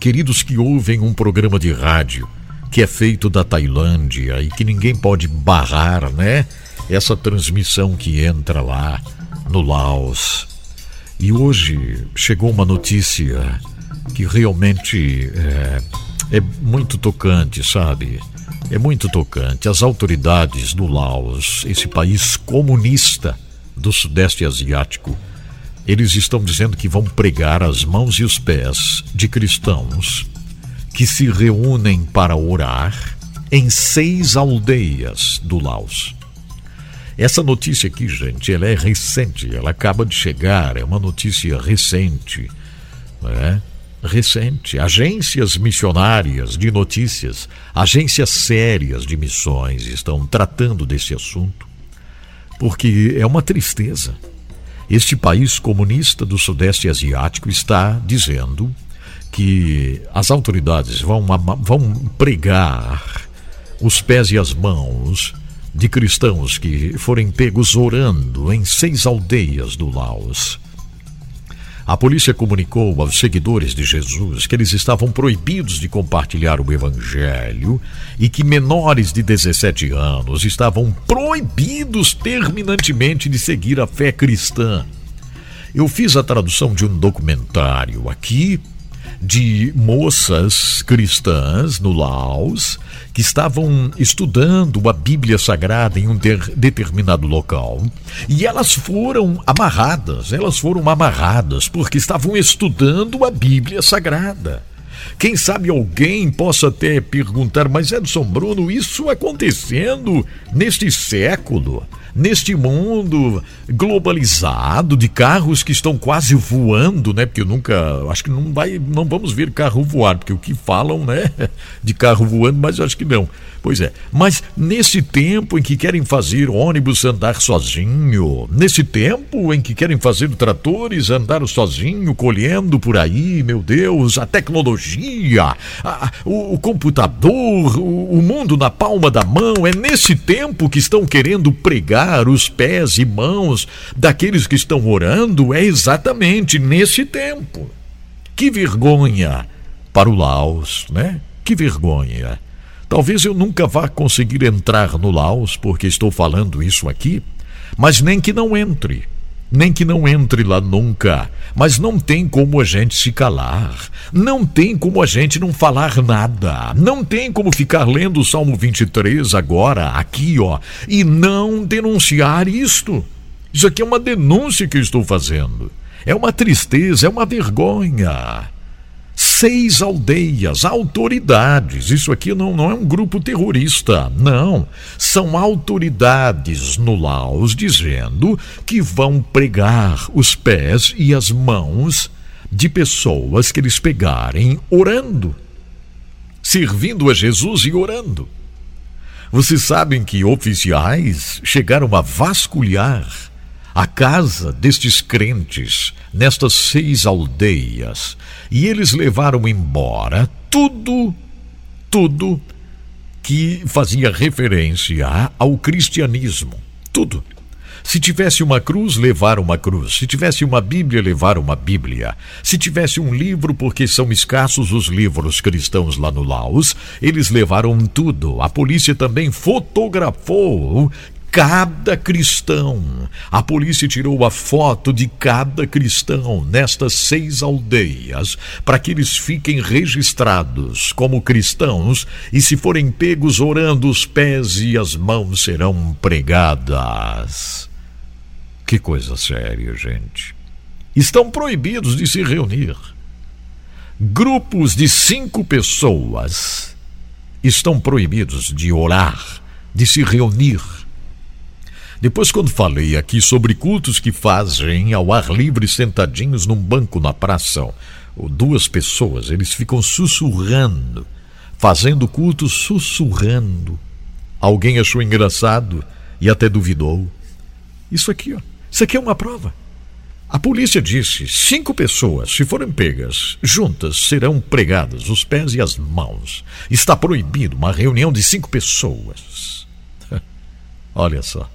Queridos que ouvem um programa de rádio que é feito da Tailândia e que ninguém pode barrar, né? Essa transmissão que entra lá no Laos. E hoje chegou uma notícia que realmente é, é muito tocante, sabe? É muito tocante. As autoridades do Laos, esse país comunista do Sudeste Asiático, eles estão dizendo que vão pregar as mãos e os pés de cristãos que se reúnem para orar em seis aldeias do Laos. Essa notícia aqui, gente, ela é recente, ela acaba de chegar, é uma notícia recente, né? Recente, agências missionárias de notícias, agências sérias de missões estão tratando desse assunto, porque é uma tristeza. Este país comunista do Sudeste Asiático está dizendo que as autoridades vão, vão pregar os pés e as mãos de cristãos que forem pegos orando em seis aldeias do Laos. A polícia comunicou aos seguidores de Jesus que eles estavam proibidos de compartilhar o evangelho e que menores de 17 anos estavam proibidos terminantemente de seguir a fé cristã. Eu fiz a tradução de um documentário aqui de moças cristãs no Laos que estavam estudando a Bíblia Sagrada em um determinado local e elas foram amarradas, elas foram amarradas porque estavam estudando a Bíblia Sagrada. Quem sabe alguém possa até perguntar, mas Edson Bruno, isso acontecendo neste século? Neste mundo globalizado de carros que estão quase voando, né? Porque eu nunca, acho que não vai, não vamos ver carro voar, porque o que falam, né, de carro voando, mas eu acho que não. Pois é. Mas nesse tempo em que querem fazer ônibus andar sozinho, nesse tempo em que querem fazer tratores andar sozinho, colhendo por aí, meu Deus, a tecnologia, a, o, o, computador, o, o mundo na palma da mão, é nesse tempo que estão querendo pregar os pés e mãos daqueles que estão orando, é exatamente nesse tempo. Que vergonha para o Laos, né? Que vergonha. Talvez eu nunca vá conseguir entrar no Laos porque estou falando isso aqui, mas nem que não entre. Nem que não entre lá nunca. Mas não tem como a gente se calar. Não tem como a gente não falar nada. Não tem como ficar lendo o Salmo 23 agora, aqui, ó, e não denunciar isto. Isso aqui é uma denúncia que eu estou fazendo. É uma tristeza, é uma vergonha seis aldeias, autoridades. Isso aqui não, não é um grupo terrorista, não. São autoridades no Laos dizendo que vão pregar os pés e as mãos de pessoas que eles pegarem orando, servindo a Jesus e orando. Vocês sabem que oficiais chegaram a vasculhar a casa destes crentes nestas seis aldeias e eles levaram embora tudo, tudo que fazia referência ao cristianismo. Tudo. Se tivesse uma cruz, levaram uma cruz. Se tivesse uma Bíblia, levaram uma Bíblia. Se tivesse um livro, porque são escassos os livros cristãos lá no Laos, eles levaram tudo. A polícia também fotografou cada cristão. A polícia tirou a foto de cada cristão nestas seis aldeias para que eles fiquem registrados como cristãos e, se forem pegos orando, os pés e as mãos serão pregadas. Que coisa séria, gente. Estão proibidos de se reunir. Grupos de cinco pessoas estão proibidos de orar, de se reunir depois, quando falei aqui sobre cultos que fazem ao ar livre sentadinhos num banco na praça, duas pessoas, eles ficam sussurrando, fazendo culto sussurrando. Alguém achou engraçado e até duvidou. Isso aqui, ó, isso aqui é uma prova. A polícia disse: cinco pessoas, se forem pegas, juntas serão pregadas os pés e as mãos. Está proibido uma reunião de cinco pessoas. Olha só.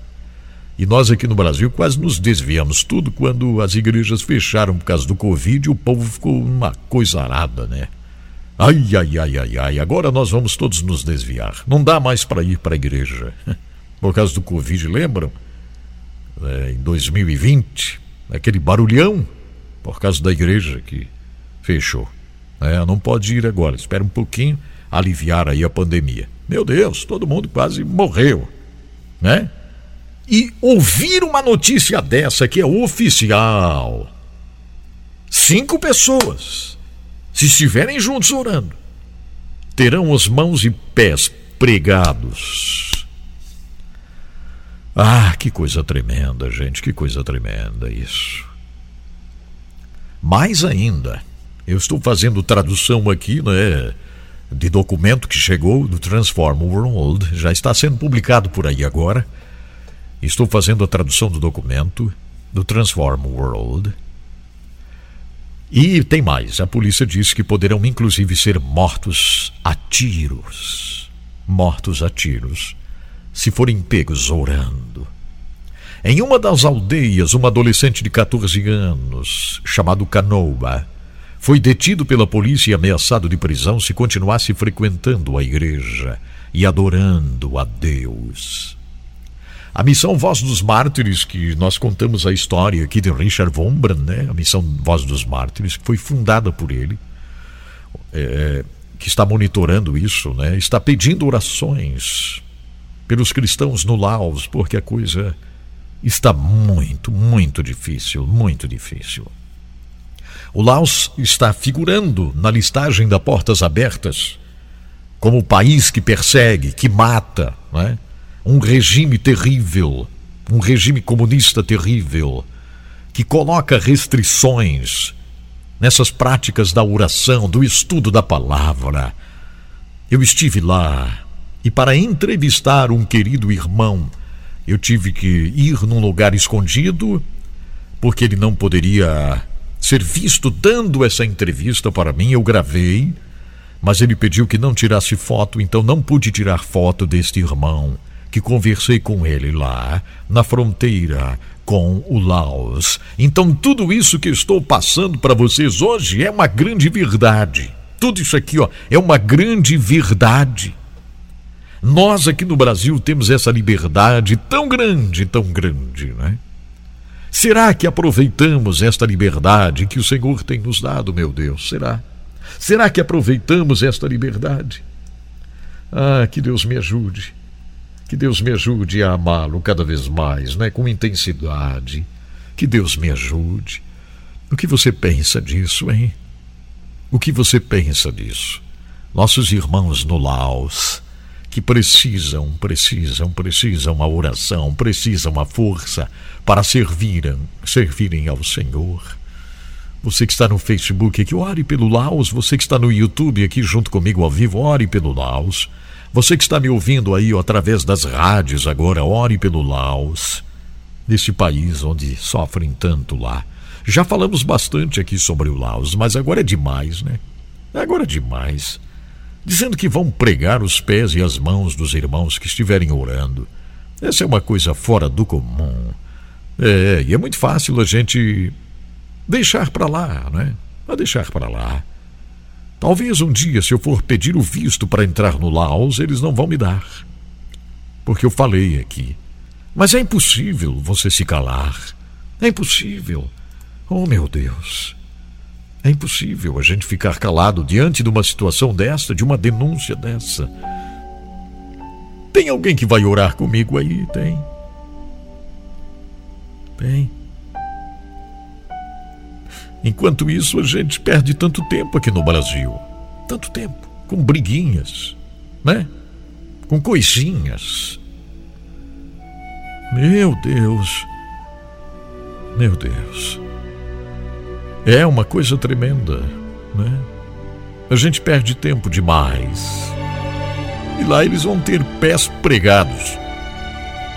E nós aqui no Brasil quase nos desviamos tudo quando as igrejas fecharam por causa do Covid o povo ficou uma coisa arada, né? Ai, ai, ai, ai, ai, agora nós vamos todos nos desviar. Não dá mais para ir para a igreja. Por causa do Covid, lembram? É, em 2020, aquele barulhão por causa da igreja que fechou. É, não pode ir agora, espera um pouquinho aliviar aí a pandemia. Meu Deus, todo mundo quase morreu, né? E ouvir uma notícia dessa que é oficial. Cinco pessoas, se estiverem juntos orando, terão as mãos e pés pregados. Ah, que coisa tremenda, gente, que coisa tremenda isso. Mais ainda, eu estou fazendo tradução aqui, né? De documento que chegou do Transform World, já está sendo publicado por aí agora. Estou fazendo a tradução do documento do Transform World. E tem mais: a polícia diz que poderão inclusive ser mortos a tiros. Mortos a tiros, se forem pegos orando. Em uma das aldeias, um adolescente de 14 anos, chamado Canoa, foi detido pela polícia e ameaçado de prisão se continuasse frequentando a igreja e adorando a Deus. A missão Voz dos Mártires, que nós contamos a história aqui de Richard Wombrand, né? a missão Voz dos Mártires, que foi fundada por ele, é, que está monitorando isso, né? está pedindo orações pelos cristãos no Laos, porque a coisa está muito, muito difícil, muito difícil. O Laos está figurando na listagem da Portas Abertas como o país que persegue, que mata, é? Um regime terrível, um regime comunista terrível, que coloca restrições nessas práticas da oração, do estudo da palavra. Eu estive lá e, para entrevistar um querido irmão, eu tive que ir num lugar escondido, porque ele não poderia ser visto dando essa entrevista para mim. Eu gravei mas ele pediu que não tirasse foto, então não pude tirar foto deste irmão, que conversei com ele lá, na fronteira com o Laos. Então, tudo isso que estou passando para vocês hoje é uma grande verdade. Tudo isso aqui, ó, é uma grande verdade. Nós aqui no Brasil temos essa liberdade tão grande, tão grande, né? Será que aproveitamos esta liberdade que o Senhor tem nos dado, meu Deus? Será? Será que aproveitamos esta liberdade? Ah, que Deus me ajude. Que Deus me ajude a amá-lo cada vez mais, né? com intensidade. Que Deus me ajude. O que você pensa disso, hein? O que você pensa disso? Nossos irmãos no Laos, que precisam, precisam, precisam a oração, precisam a força para servirem, servirem ao Senhor. Você que está no Facebook aqui, ore pelo Laos. Você que está no YouTube aqui junto comigo ao vivo, ore pelo Laos. Você que está me ouvindo aí ó, através das rádios agora, ore pelo Laos. Nesse país onde sofrem tanto lá. Já falamos bastante aqui sobre o Laos, mas agora é demais, né? Agora é demais. Dizendo que vão pregar os pés e as mãos dos irmãos que estiverem orando. Essa é uma coisa fora do comum. É, e é muito fácil a gente deixar para lá, né? A deixar para lá. Talvez um dia, se eu for pedir o visto para entrar no Laos, eles não vão me dar. Porque eu falei aqui. Mas é impossível você se calar. É impossível. Oh, meu Deus. É impossível a gente ficar calado diante de uma situação dessa, de uma denúncia dessa. Tem alguém que vai orar comigo aí? Tem. Tem. Enquanto isso, a gente perde tanto tempo aqui no Brasil. Tanto tempo. Com briguinhas, né? Com coisinhas. Meu Deus. Meu Deus. É uma coisa tremenda, né? A gente perde tempo demais. E lá eles vão ter pés pregados,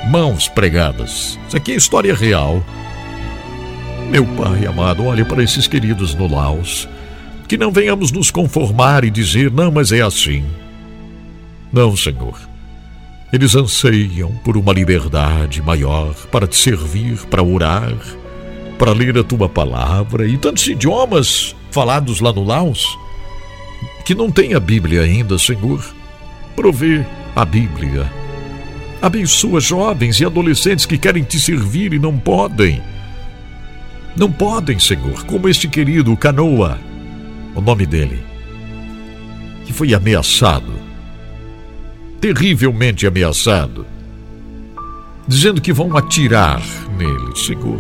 mãos pregadas. Isso aqui é história real. Meu Pai amado, olha para esses queridos no Laos. Que não venhamos nos conformar e dizer, não, mas é assim. Não, Senhor. Eles anseiam por uma liberdade maior para te servir, para orar, para ler a tua palavra e tantos idiomas falados lá no Laos que não tem a Bíblia ainda, Senhor. Provê a Bíblia. Abençoa jovens e adolescentes que querem te servir e não podem não podem, Senhor, como este querido Canoa, o nome dele, que foi ameaçado, terrivelmente ameaçado, dizendo que vão atirar nele, Senhor.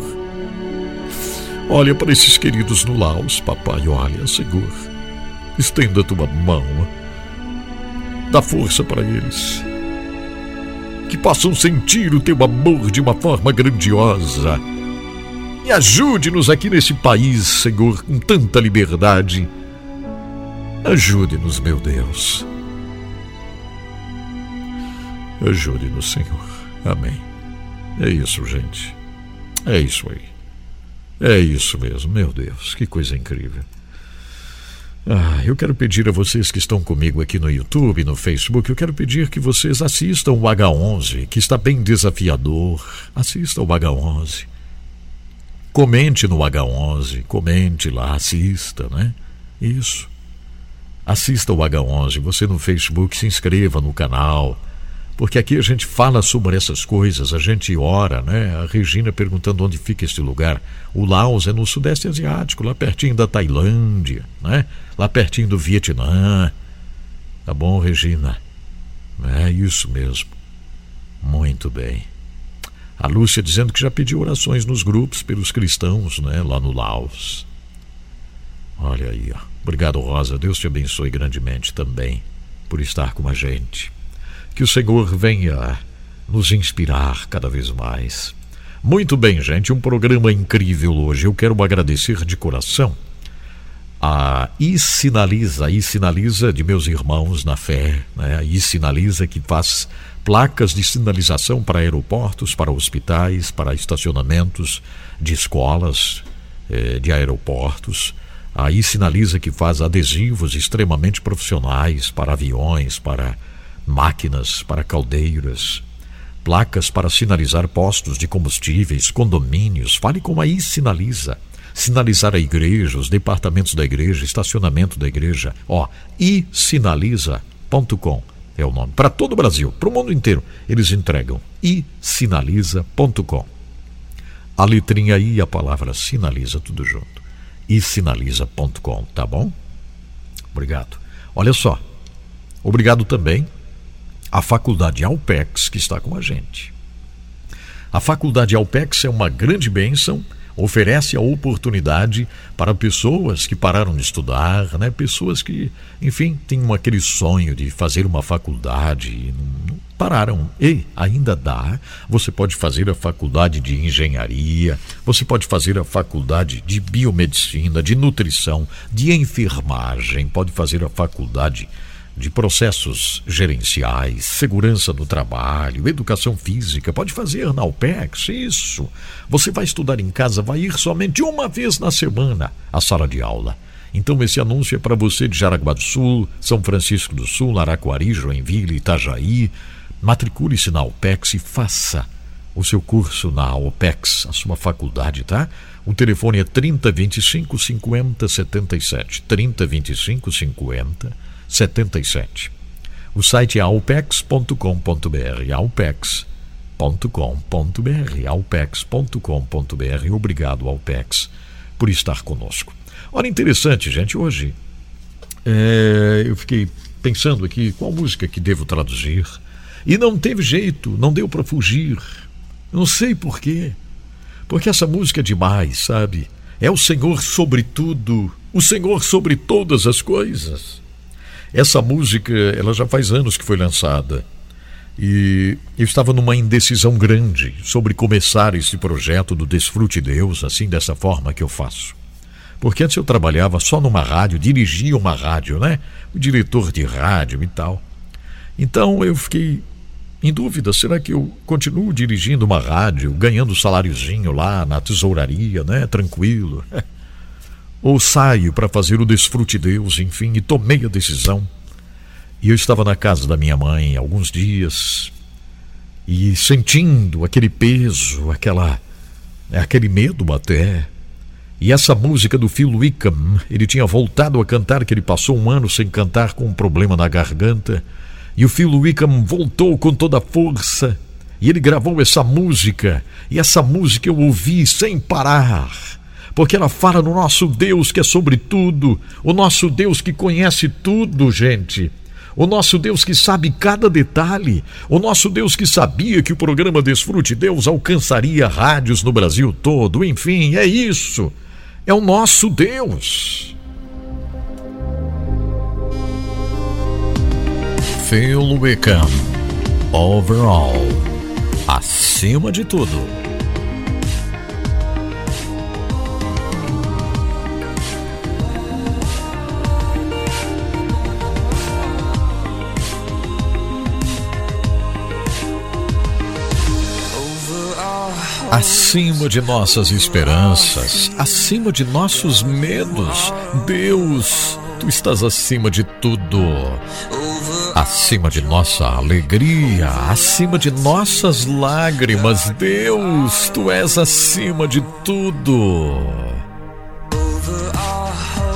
Olha para esses queridos no Laos, papai, olha, Senhor. Estenda tua mão. Dá força para eles. Que possam sentir o teu amor de uma forma grandiosa e ajude-nos aqui nesse país, Senhor, com tanta liberdade. Ajude-nos, meu Deus. Ajude-nos, Senhor. Amém. É isso, gente. É isso aí. É isso mesmo, meu Deus, que coisa incrível. Ah, eu quero pedir a vocês que estão comigo aqui no YouTube, no Facebook, eu quero pedir que vocês assistam o H11, que está bem desafiador. Assistam o H11. Comente no H11, comente lá, assista, né? Isso. Assista o H11, você no Facebook, se inscreva no canal, porque aqui a gente fala sobre essas coisas, a gente ora, né? A Regina perguntando onde fica este lugar. O Laos é no Sudeste Asiático, lá pertinho da Tailândia, né? Lá pertinho do Vietnã. Tá bom, Regina? É isso mesmo. Muito bem. A Lúcia dizendo que já pediu orações nos grupos pelos cristãos, né, lá no Laos. Olha aí, ó. Obrigado, Rosa. Deus te abençoe grandemente também por estar com a gente. Que o Senhor venha nos inspirar cada vez mais. Muito bem, gente, um programa incrível hoje. Eu quero agradecer de coração a I Sinaliza, I Sinaliza de meus irmãos na fé, né? I Sinaliza que faz placas de sinalização para aeroportos, para hospitais, para estacionamentos de escolas, eh, de aeroportos. A I Sinaliza que faz adesivos extremamente profissionais para aviões, para máquinas, para caldeiras, placas para sinalizar postos de combustíveis, condomínios. Fale com a I Sinaliza sinalizar a igreja, os departamentos da igreja, estacionamento da igreja. Ó, isinaliza.com é o nome. Para todo o Brasil, para o mundo inteiro, eles entregam. isinaliza.com. A letrinha I e a palavra sinaliza tudo junto. isinaliza.com, tá bom? Obrigado. Olha só. Obrigado também à Faculdade Alpex que está com a gente. A Faculdade Alpex é uma grande bênção oferece a oportunidade para pessoas que pararam de estudar, né? pessoas que, enfim, tinham aquele sonho de fazer uma faculdade e não, pararam. E ainda dá. Você pode fazer a faculdade de engenharia, você pode fazer a faculdade de biomedicina, de nutrição, de enfermagem, pode fazer a faculdade de processos gerenciais, segurança do trabalho, educação física, pode fazer na UPEX, isso. Você vai estudar em casa, vai ir somente uma vez na semana à sala de aula. Então esse anúncio é para você de Jaraguá do Sul, São Francisco do Sul, Araquari, Joinville, Itajaí. Matricule-se na UPEX e faça o seu curso na OPEX, a sua faculdade, tá? O telefone é 3025 50 77. 3025 50 77. O site é alpex.com.br, alpex.com.br, alpex.com.br. Obrigado, Alpex, por estar conosco. Olha, interessante, gente, hoje é, eu fiquei pensando aqui qual música que devo traduzir e não teve jeito, não deu para fugir. Não sei por quê. Porque essa música é demais, sabe? É o Senhor sobre tudo, o Senhor sobre todas as coisas. Essa música, ela já faz anos que foi lançada. E eu estava numa indecisão grande sobre começar esse projeto do Desfrute Deus, assim, dessa forma que eu faço. Porque antes eu trabalhava só numa rádio, dirigia uma rádio, né? O diretor de rádio e tal. Então eu fiquei em dúvida: será que eu continuo dirigindo uma rádio, ganhando saláriozinho lá na tesouraria, né? Tranquilo. ou saio para fazer o desfrute Deus, enfim, e tomei a decisão. E eu estava na casa da minha mãe alguns dias e sentindo aquele peso, aquela aquele medo até. E essa música do Phil Wickham, ele tinha voltado a cantar, que ele passou um ano sem cantar com um problema na garganta. E o Phil Wickham voltou com toda a força. E ele gravou essa música. E essa música eu ouvi sem parar porque ela fala no nosso Deus que é sobre tudo, o nosso Deus que conhece tudo, gente. O nosso Deus que sabe cada detalhe, o nosso Deus que sabia que o programa Desfrute Deus alcançaria rádios no Brasil todo, enfim, é isso. É o nosso Deus. Phil Wickham, overall, acima de tudo. Acima de nossas esperanças, acima de nossos medos. Deus, tu estás acima de tudo. Acima de nossa alegria, acima de nossas lágrimas, Deus, tu és acima de tudo.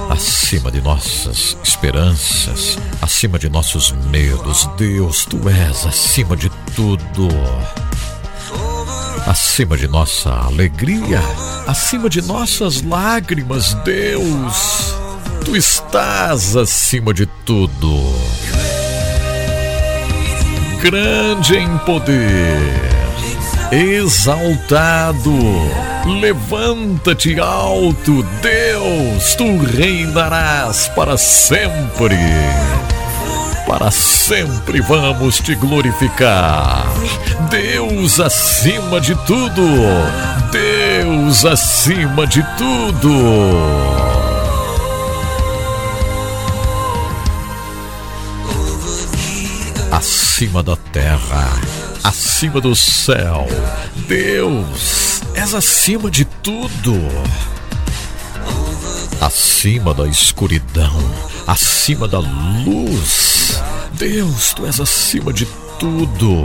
Acima de nossas esperanças, acima de nossos medos, Deus, tu és acima de tudo acima de nossa alegria, acima de nossas lágrimas, Deus, tu estás acima de tudo. Grande em poder, exaltado Levanta-te alto, Deus, tu reinarás para sempre. Para sempre vamos te glorificar. Deus acima de tudo. Deus acima de tudo. acima da terra, acima do céu. Deus, és acima de tudo. Acima da escuridão, acima da luz. Deus, tu és acima de tudo.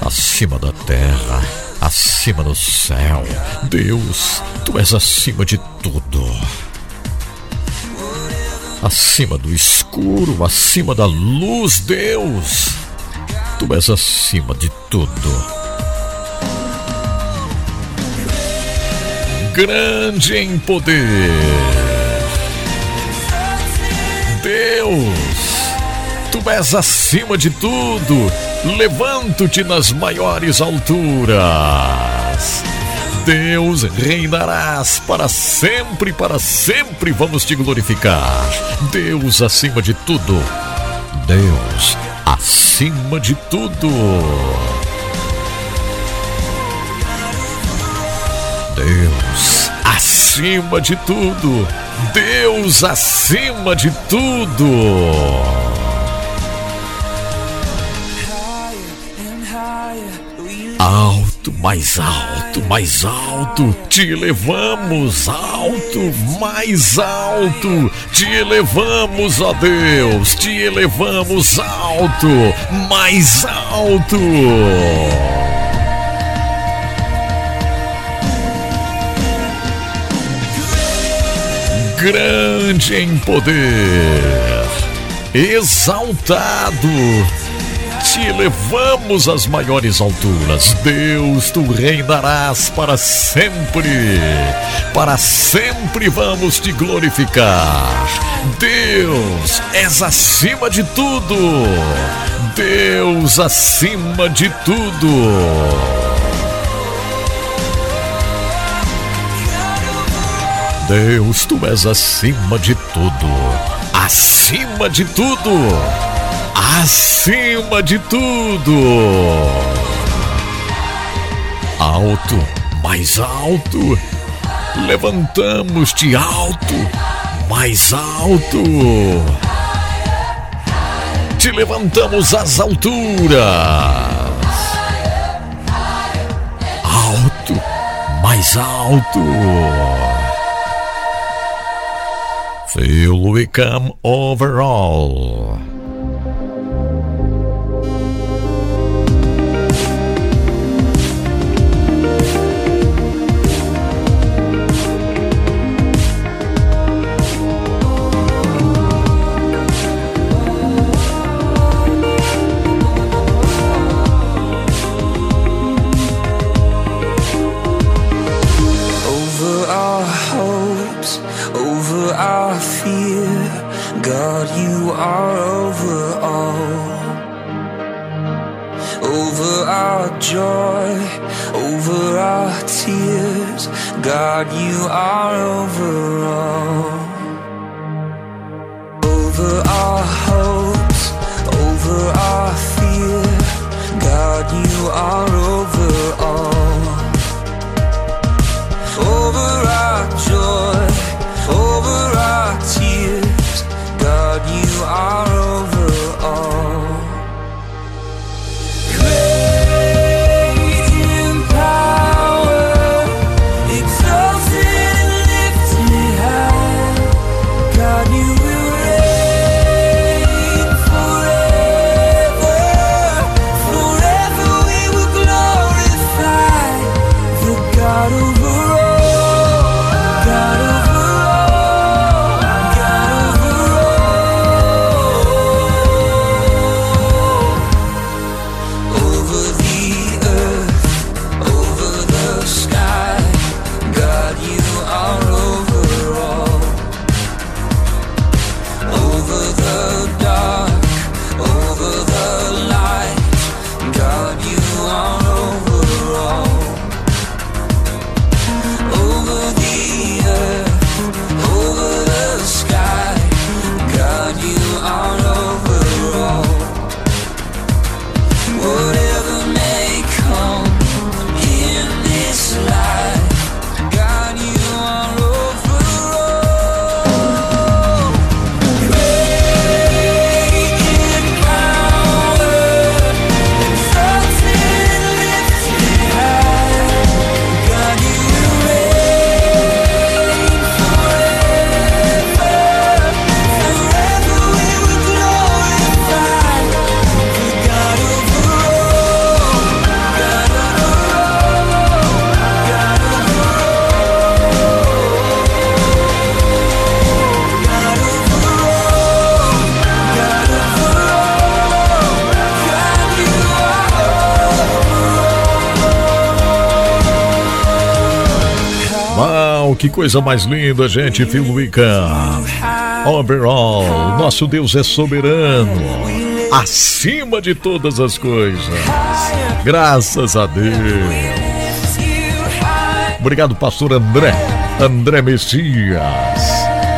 Acima da terra, acima do céu. Deus, tu és acima de tudo acima do escuro, acima da luz, Deus. Tu és acima de tudo. Grande em poder. Deus, tu és acima de tudo. Levanto-te nas maiores alturas. Deus, reinarás para sempre, para sempre vamos te glorificar. Deus acima de tudo. Deus acima de tudo. Deus acima de tudo. Deus acima de tudo. alto, mais alto, mais alto, te elevamos alto, mais alto, te elevamos, ó Deus, te elevamos alto, mais alto. Grande em poder, exaltado te elevamos às maiores alturas. Deus, tu reinarás para sempre. Para sempre vamos te glorificar. Deus, és acima de tudo. Deus, acima de tudo. Deus, tu és acima de tudo, acima de tudo acima de tudo. Alto, mais alto, levantamos-te alto, mais alto. Te levantamos às alturas. Alto, mais alto. We'll become overall. God, you are over all. Over our joy, over our tears. God, you are over all. Over our hopes, over our fear. God, you are over all. Over our joy, over our tears are que coisa mais linda, gente. Phil Wickham. Overall, nosso Deus é soberano, acima de todas as coisas. Graças a Deus. Obrigado, pastor André. André Messias.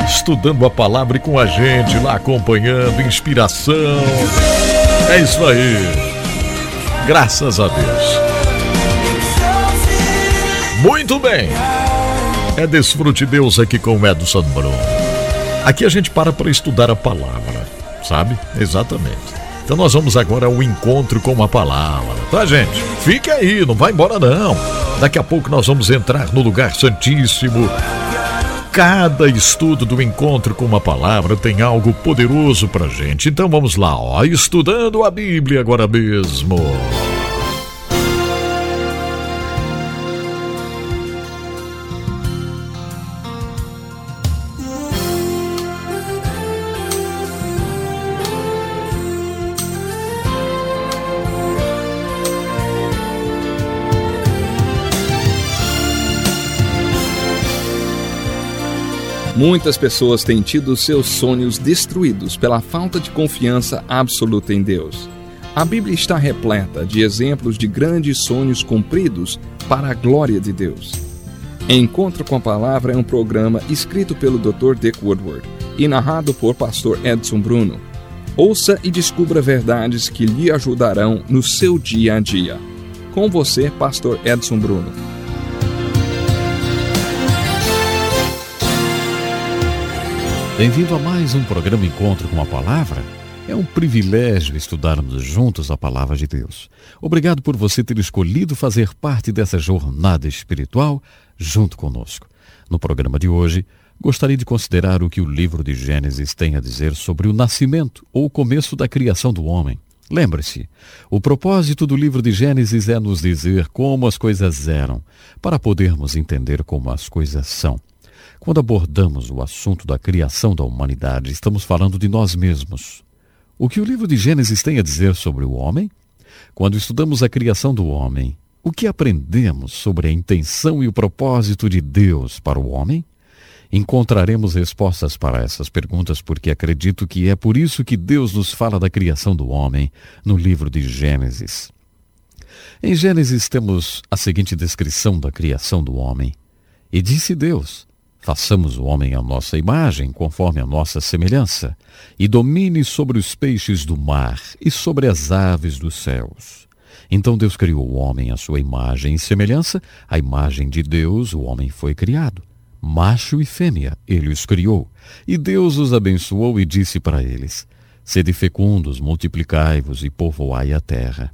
Estudando a palavra e com a gente lá acompanhando, inspiração. É isso aí. Graças a Deus. Muito bem. É Desfrute Deus aqui com o Edson Bruno. Aqui a gente para para estudar a palavra, sabe? Exatamente. Então nós vamos agora ao encontro com a palavra, tá, gente? Fique aí, não vai embora não. Daqui a pouco nós vamos entrar no lugar santíssimo. Cada estudo do encontro com uma palavra tem algo poderoso pra gente. Então vamos lá, ó, estudando a Bíblia agora mesmo. Muitas pessoas têm tido seus sonhos destruídos pela falta de confiança absoluta em Deus. A Bíblia está repleta de exemplos de grandes sonhos cumpridos para a glória de Deus. Encontro com a Palavra é um programa escrito pelo Dr. Dick Woodward e narrado por Pastor Edson Bruno. Ouça e descubra verdades que lhe ajudarão no seu dia a dia. Com você, Pastor Edson Bruno. Bem-vindo a mais um programa Encontro com a Palavra. É um privilégio estudarmos juntos a Palavra de Deus. Obrigado por você ter escolhido fazer parte dessa jornada espiritual junto conosco. No programa de hoje, gostaria de considerar o que o livro de Gênesis tem a dizer sobre o nascimento ou o começo da criação do homem. Lembre-se, o propósito do livro de Gênesis é nos dizer como as coisas eram, para podermos entender como as coisas são. Quando abordamos o assunto da criação da humanidade, estamos falando de nós mesmos. O que o livro de Gênesis tem a dizer sobre o homem? Quando estudamos a criação do homem, o que aprendemos sobre a intenção e o propósito de Deus para o homem? Encontraremos respostas para essas perguntas porque acredito que é por isso que Deus nos fala da criação do homem no livro de Gênesis. Em Gênesis temos a seguinte descrição da criação do homem: E disse Deus: Façamos o homem à nossa imagem, conforme a nossa semelhança, e domine sobre os peixes do mar e sobre as aves dos céus. Então Deus criou o homem à sua imagem e semelhança, a imagem de Deus o homem foi criado. Macho e fêmea, ele os criou. E Deus os abençoou e disse para eles: Sede fecundos, multiplicai-vos e povoai a terra.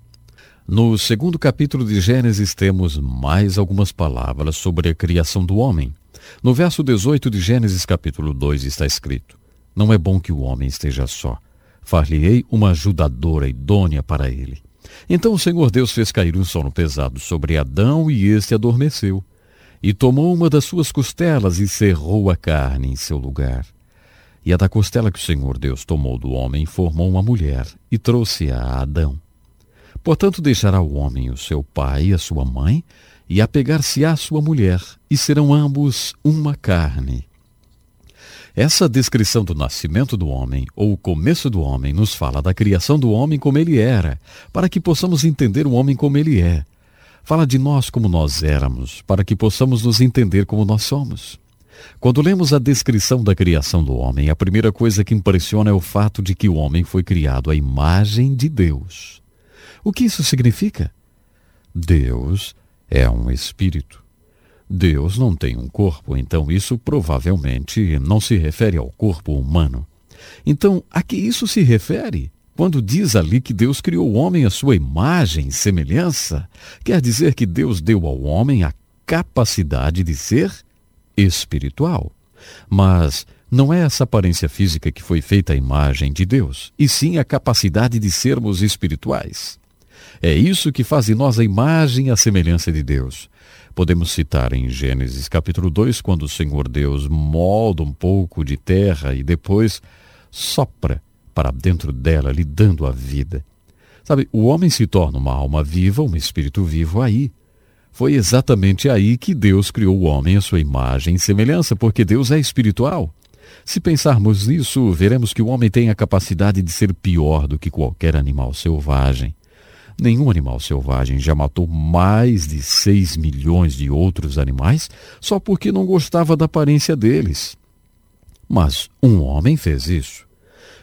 No segundo capítulo de Gênesis temos mais algumas palavras sobre a criação do homem. No verso 18 de Gênesis capítulo 2 está escrito: Não é bom que o homem esteja só. Far-lhe-ei uma ajudadora idônea para ele. Então o Senhor Deus fez cair um sono pesado sobre Adão e este adormeceu. E tomou uma das suas costelas e cerrou a carne em seu lugar. E a da costela que o Senhor Deus tomou do homem formou uma mulher e trouxe-a a Adão. Portanto, deixará o homem o seu pai e a sua mãe, e apegar-se-á sua mulher, e serão ambos uma carne. Essa descrição do nascimento do homem, ou o começo do homem, nos fala da criação do homem como ele era, para que possamos entender o homem como ele é. Fala de nós como nós éramos, para que possamos nos entender como nós somos. Quando lemos a descrição da criação do homem, a primeira coisa que impressiona é o fato de que o homem foi criado à imagem de Deus. O que isso significa? Deus é um espírito. Deus não tem um corpo, então isso provavelmente não se refere ao corpo humano. Então, a que isso se refere? Quando diz ali que Deus criou o homem à sua imagem e semelhança, quer dizer que Deus deu ao homem a capacidade de ser espiritual. Mas não é essa aparência física que foi feita a imagem de Deus, e sim a capacidade de sermos espirituais. É isso que faz de nós a imagem e a semelhança de Deus. Podemos citar em Gênesis capítulo 2, quando o Senhor Deus molda um pouco de terra e depois sopra para dentro dela, lhe dando a vida. Sabe, o homem se torna uma alma viva, um espírito vivo aí. Foi exatamente aí que Deus criou o homem à sua imagem e semelhança, porque Deus é espiritual. Se pensarmos nisso, veremos que o homem tem a capacidade de ser pior do que qualquer animal selvagem. Nenhum animal selvagem já matou mais de 6 milhões de outros animais só porque não gostava da aparência deles. Mas um homem fez isso.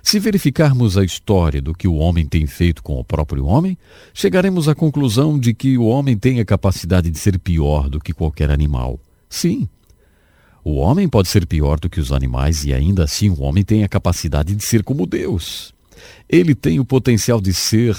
Se verificarmos a história do que o homem tem feito com o próprio homem, chegaremos à conclusão de que o homem tem a capacidade de ser pior do que qualquer animal. Sim, o homem pode ser pior do que os animais e ainda assim o homem tem a capacidade de ser como Deus. Ele tem o potencial de ser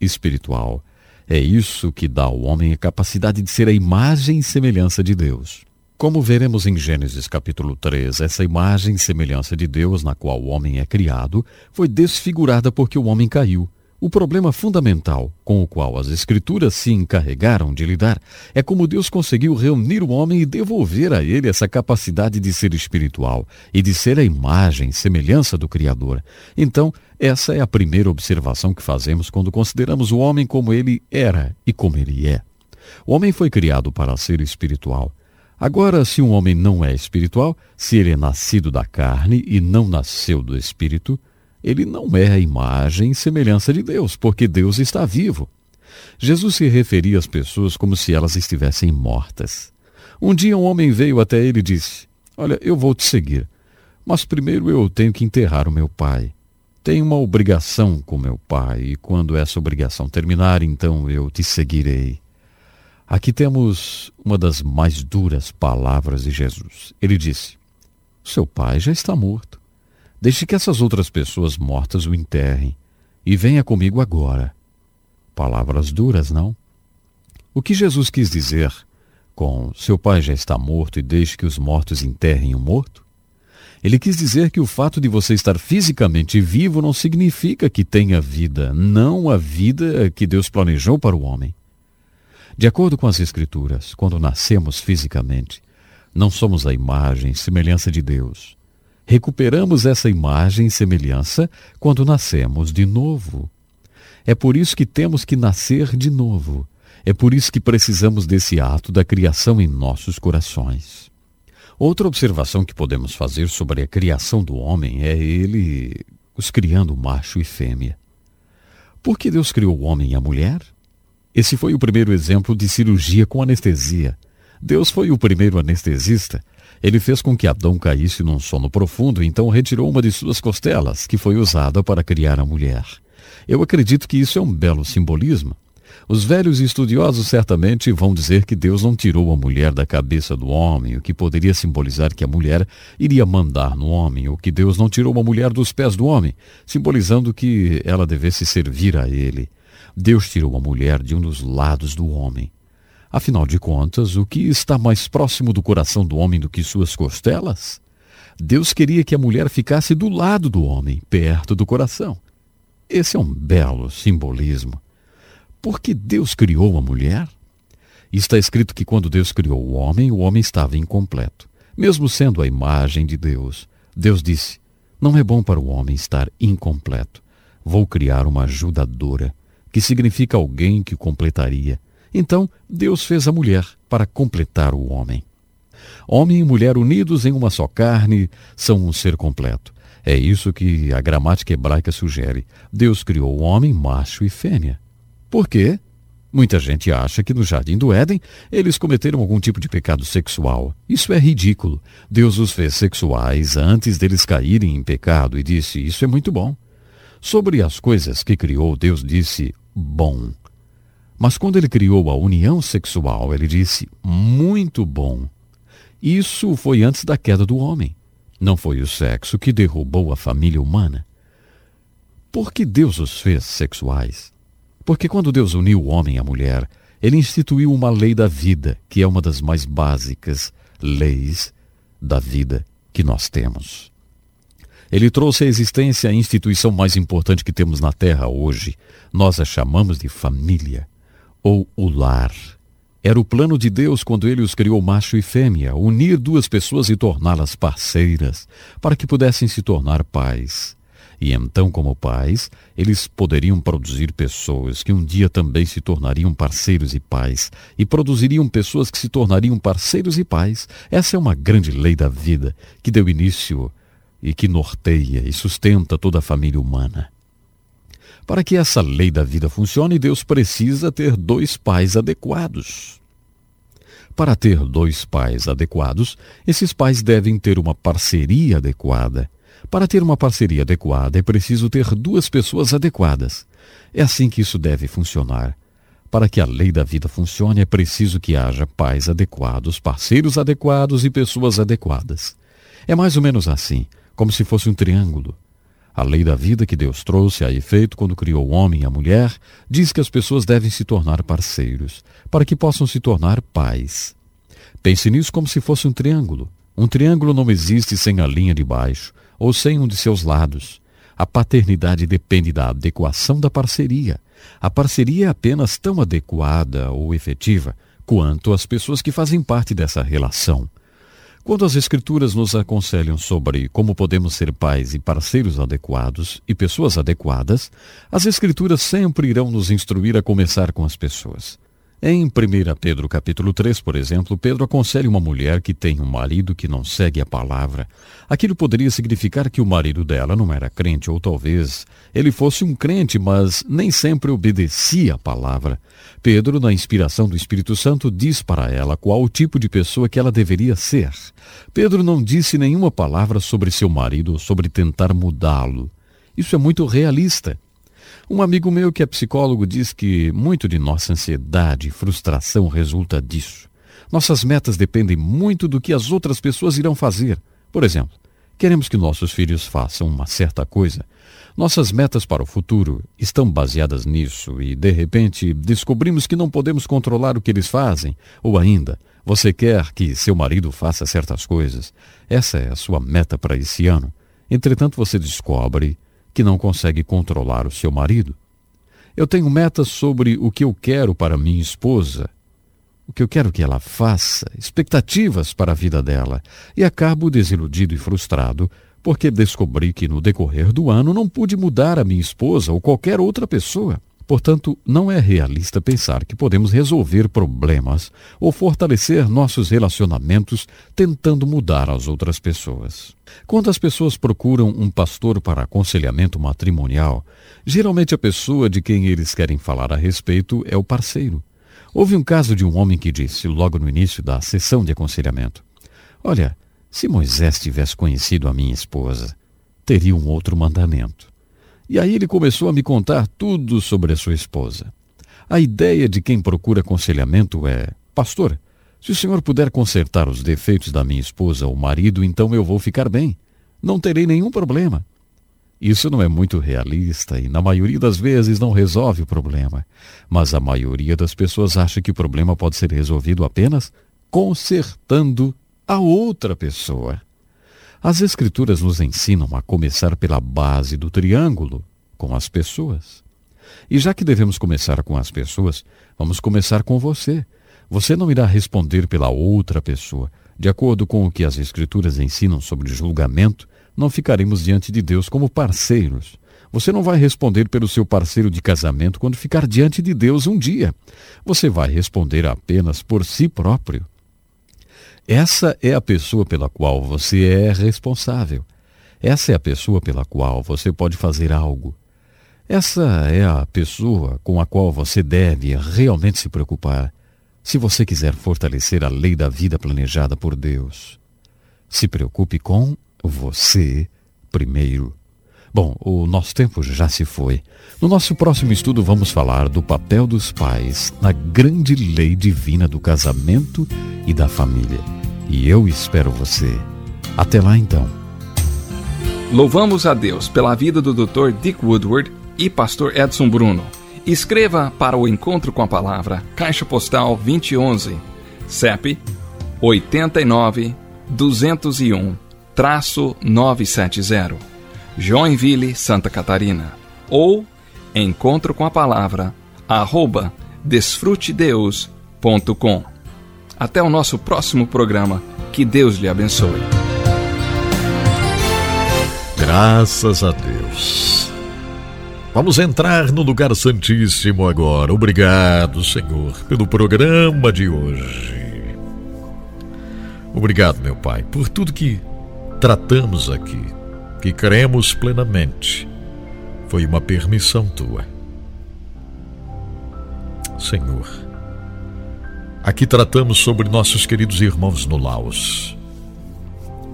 espiritual. É isso que dá ao homem a capacidade de ser a imagem e semelhança de Deus. Como veremos em Gênesis capítulo 3, essa imagem e semelhança de Deus na qual o homem é criado foi desfigurada porque o homem caiu. O problema fundamental com o qual as Escrituras se encarregaram de lidar é como Deus conseguiu reunir o homem e devolver a ele essa capacidade de ser espiritual e de ser a imagem, semelhança do Criador. Então, essa é a primeira observação que fazemos quando consideramos o homem como ele era e como ele é. O homem foi criado para ser espiritual. Agora, se um homem não é espiritual, se ele é nascido da carne e não nasceu do espírito, ele não é a imagem e semelhança de Deus, porque Deus está vivo. Jesus se referia às pessoas como se elas estivessem mortas. Um dia um homem veio até ele e disse: Olha, eu vou te seguir, mas primeiro eu tenho que enterrar o meu pai. Tenho uma obrigação com meu pai, e quando essa obrigação terminar, então eu te seguirei. Aqui temos uma das mais duras palavras de Jesus. Ele disse: Seu pai já está morto. Deixe que essas outras pessoas mortas o enterrem e venha comigo agora. Palavras duras, não? O que Jesus quis dizer com seu pai já está morto e deixe que os mortos enterrem o morto? Ele quis dizer que o fato de você estar fisicamente vivo não significa que tenha vida, não a vida que Deus planejou para o homem. De acordo com as Escrituras, quando nascemos fisicamente, não somos a imagem e semelhança de Deus recuperamos essa imagem e semelhança quando nascemos de novo. É por isso que temos que nascer de novo. É por isso que precisamos desse ato da criação em nossos corações. Outra observação que podemos fazer sobre a criação do homem é ele os criando macho e fêmea. Por que Deus criou o homem e a mulher? Esse foi o primeiro exemplo de cirurgia com anestesia. Deus foi o primeiro anestesista ele fez com que Adão caísse num sono profundo, então retirou uma de suas costelas, que foi usada para criar a mulher. Eu acredito que isso é um belo simbolismo. Os velhos estudiosos certamente vão dizer que Deus não tirou a mulher da cabeça do homem, o que poderia simbolizar que a mulher iria mandar no homem, ou que Deus não tirou a mulher dos pés do homem, simbolizando que ela devesse servir a ele. Deus tirou a mulher de um dos lados do homem. Afinal de contas, o que está mais próximo do coração do homem do que suas costelas? Deus queria que a mulher ficasse do lado do homem, perto do coração. Esse é um belo simbolismo. Por que Deus criou a mulher? Está escrito que quando Deus criou o homem, o homem estava incompleto. Mesmo sendo a imagem de Deus, Deus disse: Não é bom para o homem estar incompleto. Vou criar uma ajudadora, que significa alguém que completaria, então Deus fez a mulher para completar o homem. Homem e mulher unidos em uma só carne são um ser completo. É isso que a gramática hebraica sugere. Deus criou o homem macho e fêmea. Por quê? Muita gente acha que no jardim do Éden eles cometeram algum tipo de pecado sexual. Isso é ridículo. Deus os fez sexuais antes deles caírem em pecado e disse: Isso é muito bom. Sobre as coisas que criou, Deus disse: Bom. Mas quando ele criou a união sexual, ele disse: muito bom. Isso foi antes da queda do homem. Não foi o sexo que derrubou a família humana. Por que Deus os fez sexuais? Porque quando Deus uniu o homem à mulher, ele instituiu uma lei da vida, que é uma das mais básicas leis da vida que nós temos. Ele trouxe à existência a instituição mais importante que temos na Terra hoje. Nós a chamamos de família ou o lar. Era o plano de Deus quando ele os criou macho e fêmea, unir duas pessoas e torná-las parceiras, para que pudessem se tornar pais. E então, como pais, eles poderiam produzir pessoas que um dia também se tornariam parceiros e pais, e produziriam pessoas que se tornariam parceiros e pais. Essa é uma grande lei da vida que deu início e que norteia e sustenta toda a família humana. Para que essa lei da vida funcione, Deus precisa ter dois pais adequados. Para ter dois pais adequados, esses pais devem ter uma parceria adequada. Para ter uma parceria adequada, é preciso ter duas pessoas adequadas. É assim que isso deve funcionar. Para que a lei da vida funcione, é preciso que haja pais adequados, parceiros adequados e pessoas adequadas. É mais ou menos assim, como se fosse um triângulo. A lei da vida que Deus trouxe a efeito quando criou o homem e a mulher diz que as pessoas devem se tornar parceiros, para que possam se tornar pais. Pense nisso como se fosse um triângulo. Um triângulo não existe sem a linha de baixo, ou sem um de seus lados. A paternidade depende da adequação da parceria. A parceria é apenas tão adequada ou efetiva quanto as pessoas que fazem parte dessa relação. Quando as Escrituras nos aconselham sobre como podemos ser pais e parceiros adequados e pessoas adequadas, as Escrituras sempre irão nos instruir a começar com as pessoas. Em 1 Pedro capítulo 3, por exemplo, Pedro aconselha uma mulher que tem um marido que não segue a palavra. Aquilo poderia significar que o marido dela não era crente, ou talvez ele fosse um crente, mas nem sempre obedecia a palavra. Pedro, na inspiração do Espírito Santo, diz para ela qual o tipo de pessoa que ela deveria ser. Pedro não disse nenhuma palavra sobre seu marido ou sobre tentar mudá-lo. Isso é muito realista. Um amigo meu que é psicólogo diz que muito de nossa ansiedade e frustração resulta disso. Nossas metas dependem muito do que as outras pessoas irão fazer. Por exemplo, queremos que nossos filhos façam uma certa coisa. Nossas metas para o futuro estão baseadas nisso e, de repente, descobrimos que não podemos controlar o que eles fazem. Ou ainda, você quer que seu marido faça certas coisas. Essa é a sua meta para esse ano. Entretanto, você descobre que não consegue controlar o seu marido. Eu tenho metas sobre o que eu quero para minha esposa, o que eu quero que ela faça, expectativas para a vida dela, e acabo desiludido e frustrado porque descobri que no decorrer do ano não pude mudar a minha esposa ou qualquer outra pessoa. Portanto, não é realista pensar que podemos resolver problemas ou fortalecer nossos relacionamentos tentando mudar as outras pessoas. Quando as pessoas procuram um pastor para aconselhamento matrimonial, geralmente a pessoa de quem eles querem falar a respeito é o parceiro. Houve um caso de um homem que disse, logo no início da sessão de aconselhamento: Olha, se Moisés tivesse conhecido a minha esposa, teria um outro mandamento. E aí ele começou a me contar tudo sobre a sua esposa. A ideia de quem procura aconselhamento é: Pastor, se o senhor puder consertar os defeitos da minha esposa ou marido, então eu vou ficar bem. Não terei nenhum problema. Isso não é muito realista e, na maioria das vezes, não resolve o problema. Mas a maioria das pessoas acha que o problema pode ser resolvido apenas consertando a outra pessoa. As Escrituras nos ensinam a começar pela base do triângulo, com as pessoas. E já que devemos começar com as pessoas, vamos começar com você. Você não irá responder pela outra pessoa. De acordo com o que as Escrituras ensinam sobre julgamento, não ficaremos diante de Deus como parceiros. Você não vai responder pelo seu parceiro de casamento quando ficar diante de Deus um dia. Você vai responder apenas por si próprio. Essa é a pessoa pela qual você é responsável. Essa é a pessoa pela qual você pode fazer algo. Essa é a pessoa com a qual você deve realmente se preocupar, se você quiser fortalecer a lei da vida planejada por Deus. Se preocupe com você primeiro. Bom, o nosso tempo já se foi. No nosso próximo estudo, vamos falar do papel dos pais na grande lei divina do casamento e da família. E eu espero você. Até lá então. Louvamos a Deus pela vida do Dr. Dick Woodward e pastor Edson Bruno. Escreva para o Encontro com a Palavra, Caixa Postal 2011, CEP 89 201 traço 970 Joinville, Santa Catarina. Ou encontro com a palavra arroba desfrutedeus.com. Até o nosso próximo programa. Que Deus lhe abençoe. Graças a Deus. Vamos entrar no lugar santíssimo agora. Obrigado, Senhor, pelo programa de hoje. Obrigado, meu Pai, por tudo que tratamos aqui, que cremos plenamente. Foi uma permissão tua. Senhor, aqui tratamos sobre nossos queridos irmãos no Laos.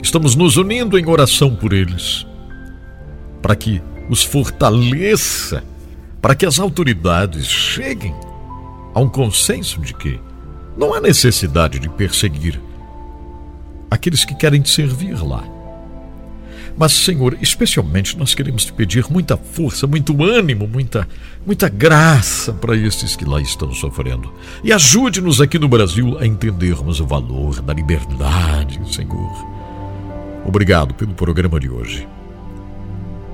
Estamos nos unindo em oração por eles, para que os fortaleça, para que as autoridades cheguem a um consenso de que não há necessidade de perseguir aqueles que querem te servir lá. Mas, Senhor, especialmente nós queremos te pedir muita força, muito ânimo, muita, muita graça para esses que lá estão sofrendo. E ajude-nos aqui no Brasil a entendermos o valor da liberdade, Senhor. Obrigado pelo programa de hoje.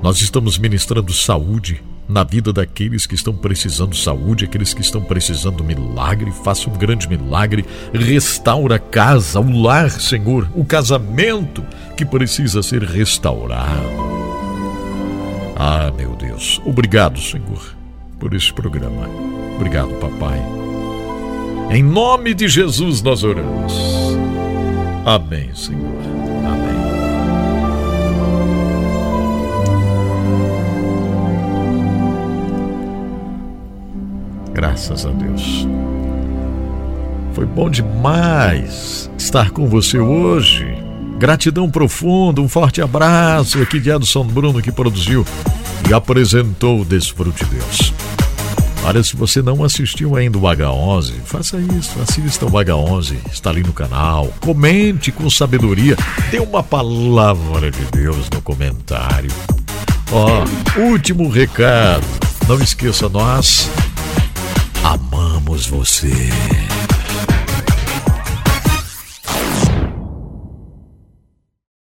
Nós estamos ministrando saúde na vida daqueles que estão precisando saúde, aqueles que estão precisando milagre. Faça um grande milagre, restaura a casa, o lar, Senhor, o casamento que precisa ser restaurado. Ah, meu Deus, obrigado, Senhor, por este programa. Obrigado, Papai. Em nome de Jesus nós oramos. Amém, Senhor. Graças a Deus. Foi bom demais estar com você hoje. Gratidão profunda, um forte abraço aqui de Edson Bruno que produziu e apresentou o Desfrute Deus. Olha, se você não assistiu ainda o H11, faça isso, assista o H11, está ali no canal. Comente com sabedoria, dê uma palavra de Deus no comentário. Ó, último recado, não esqueça, nós amamos você.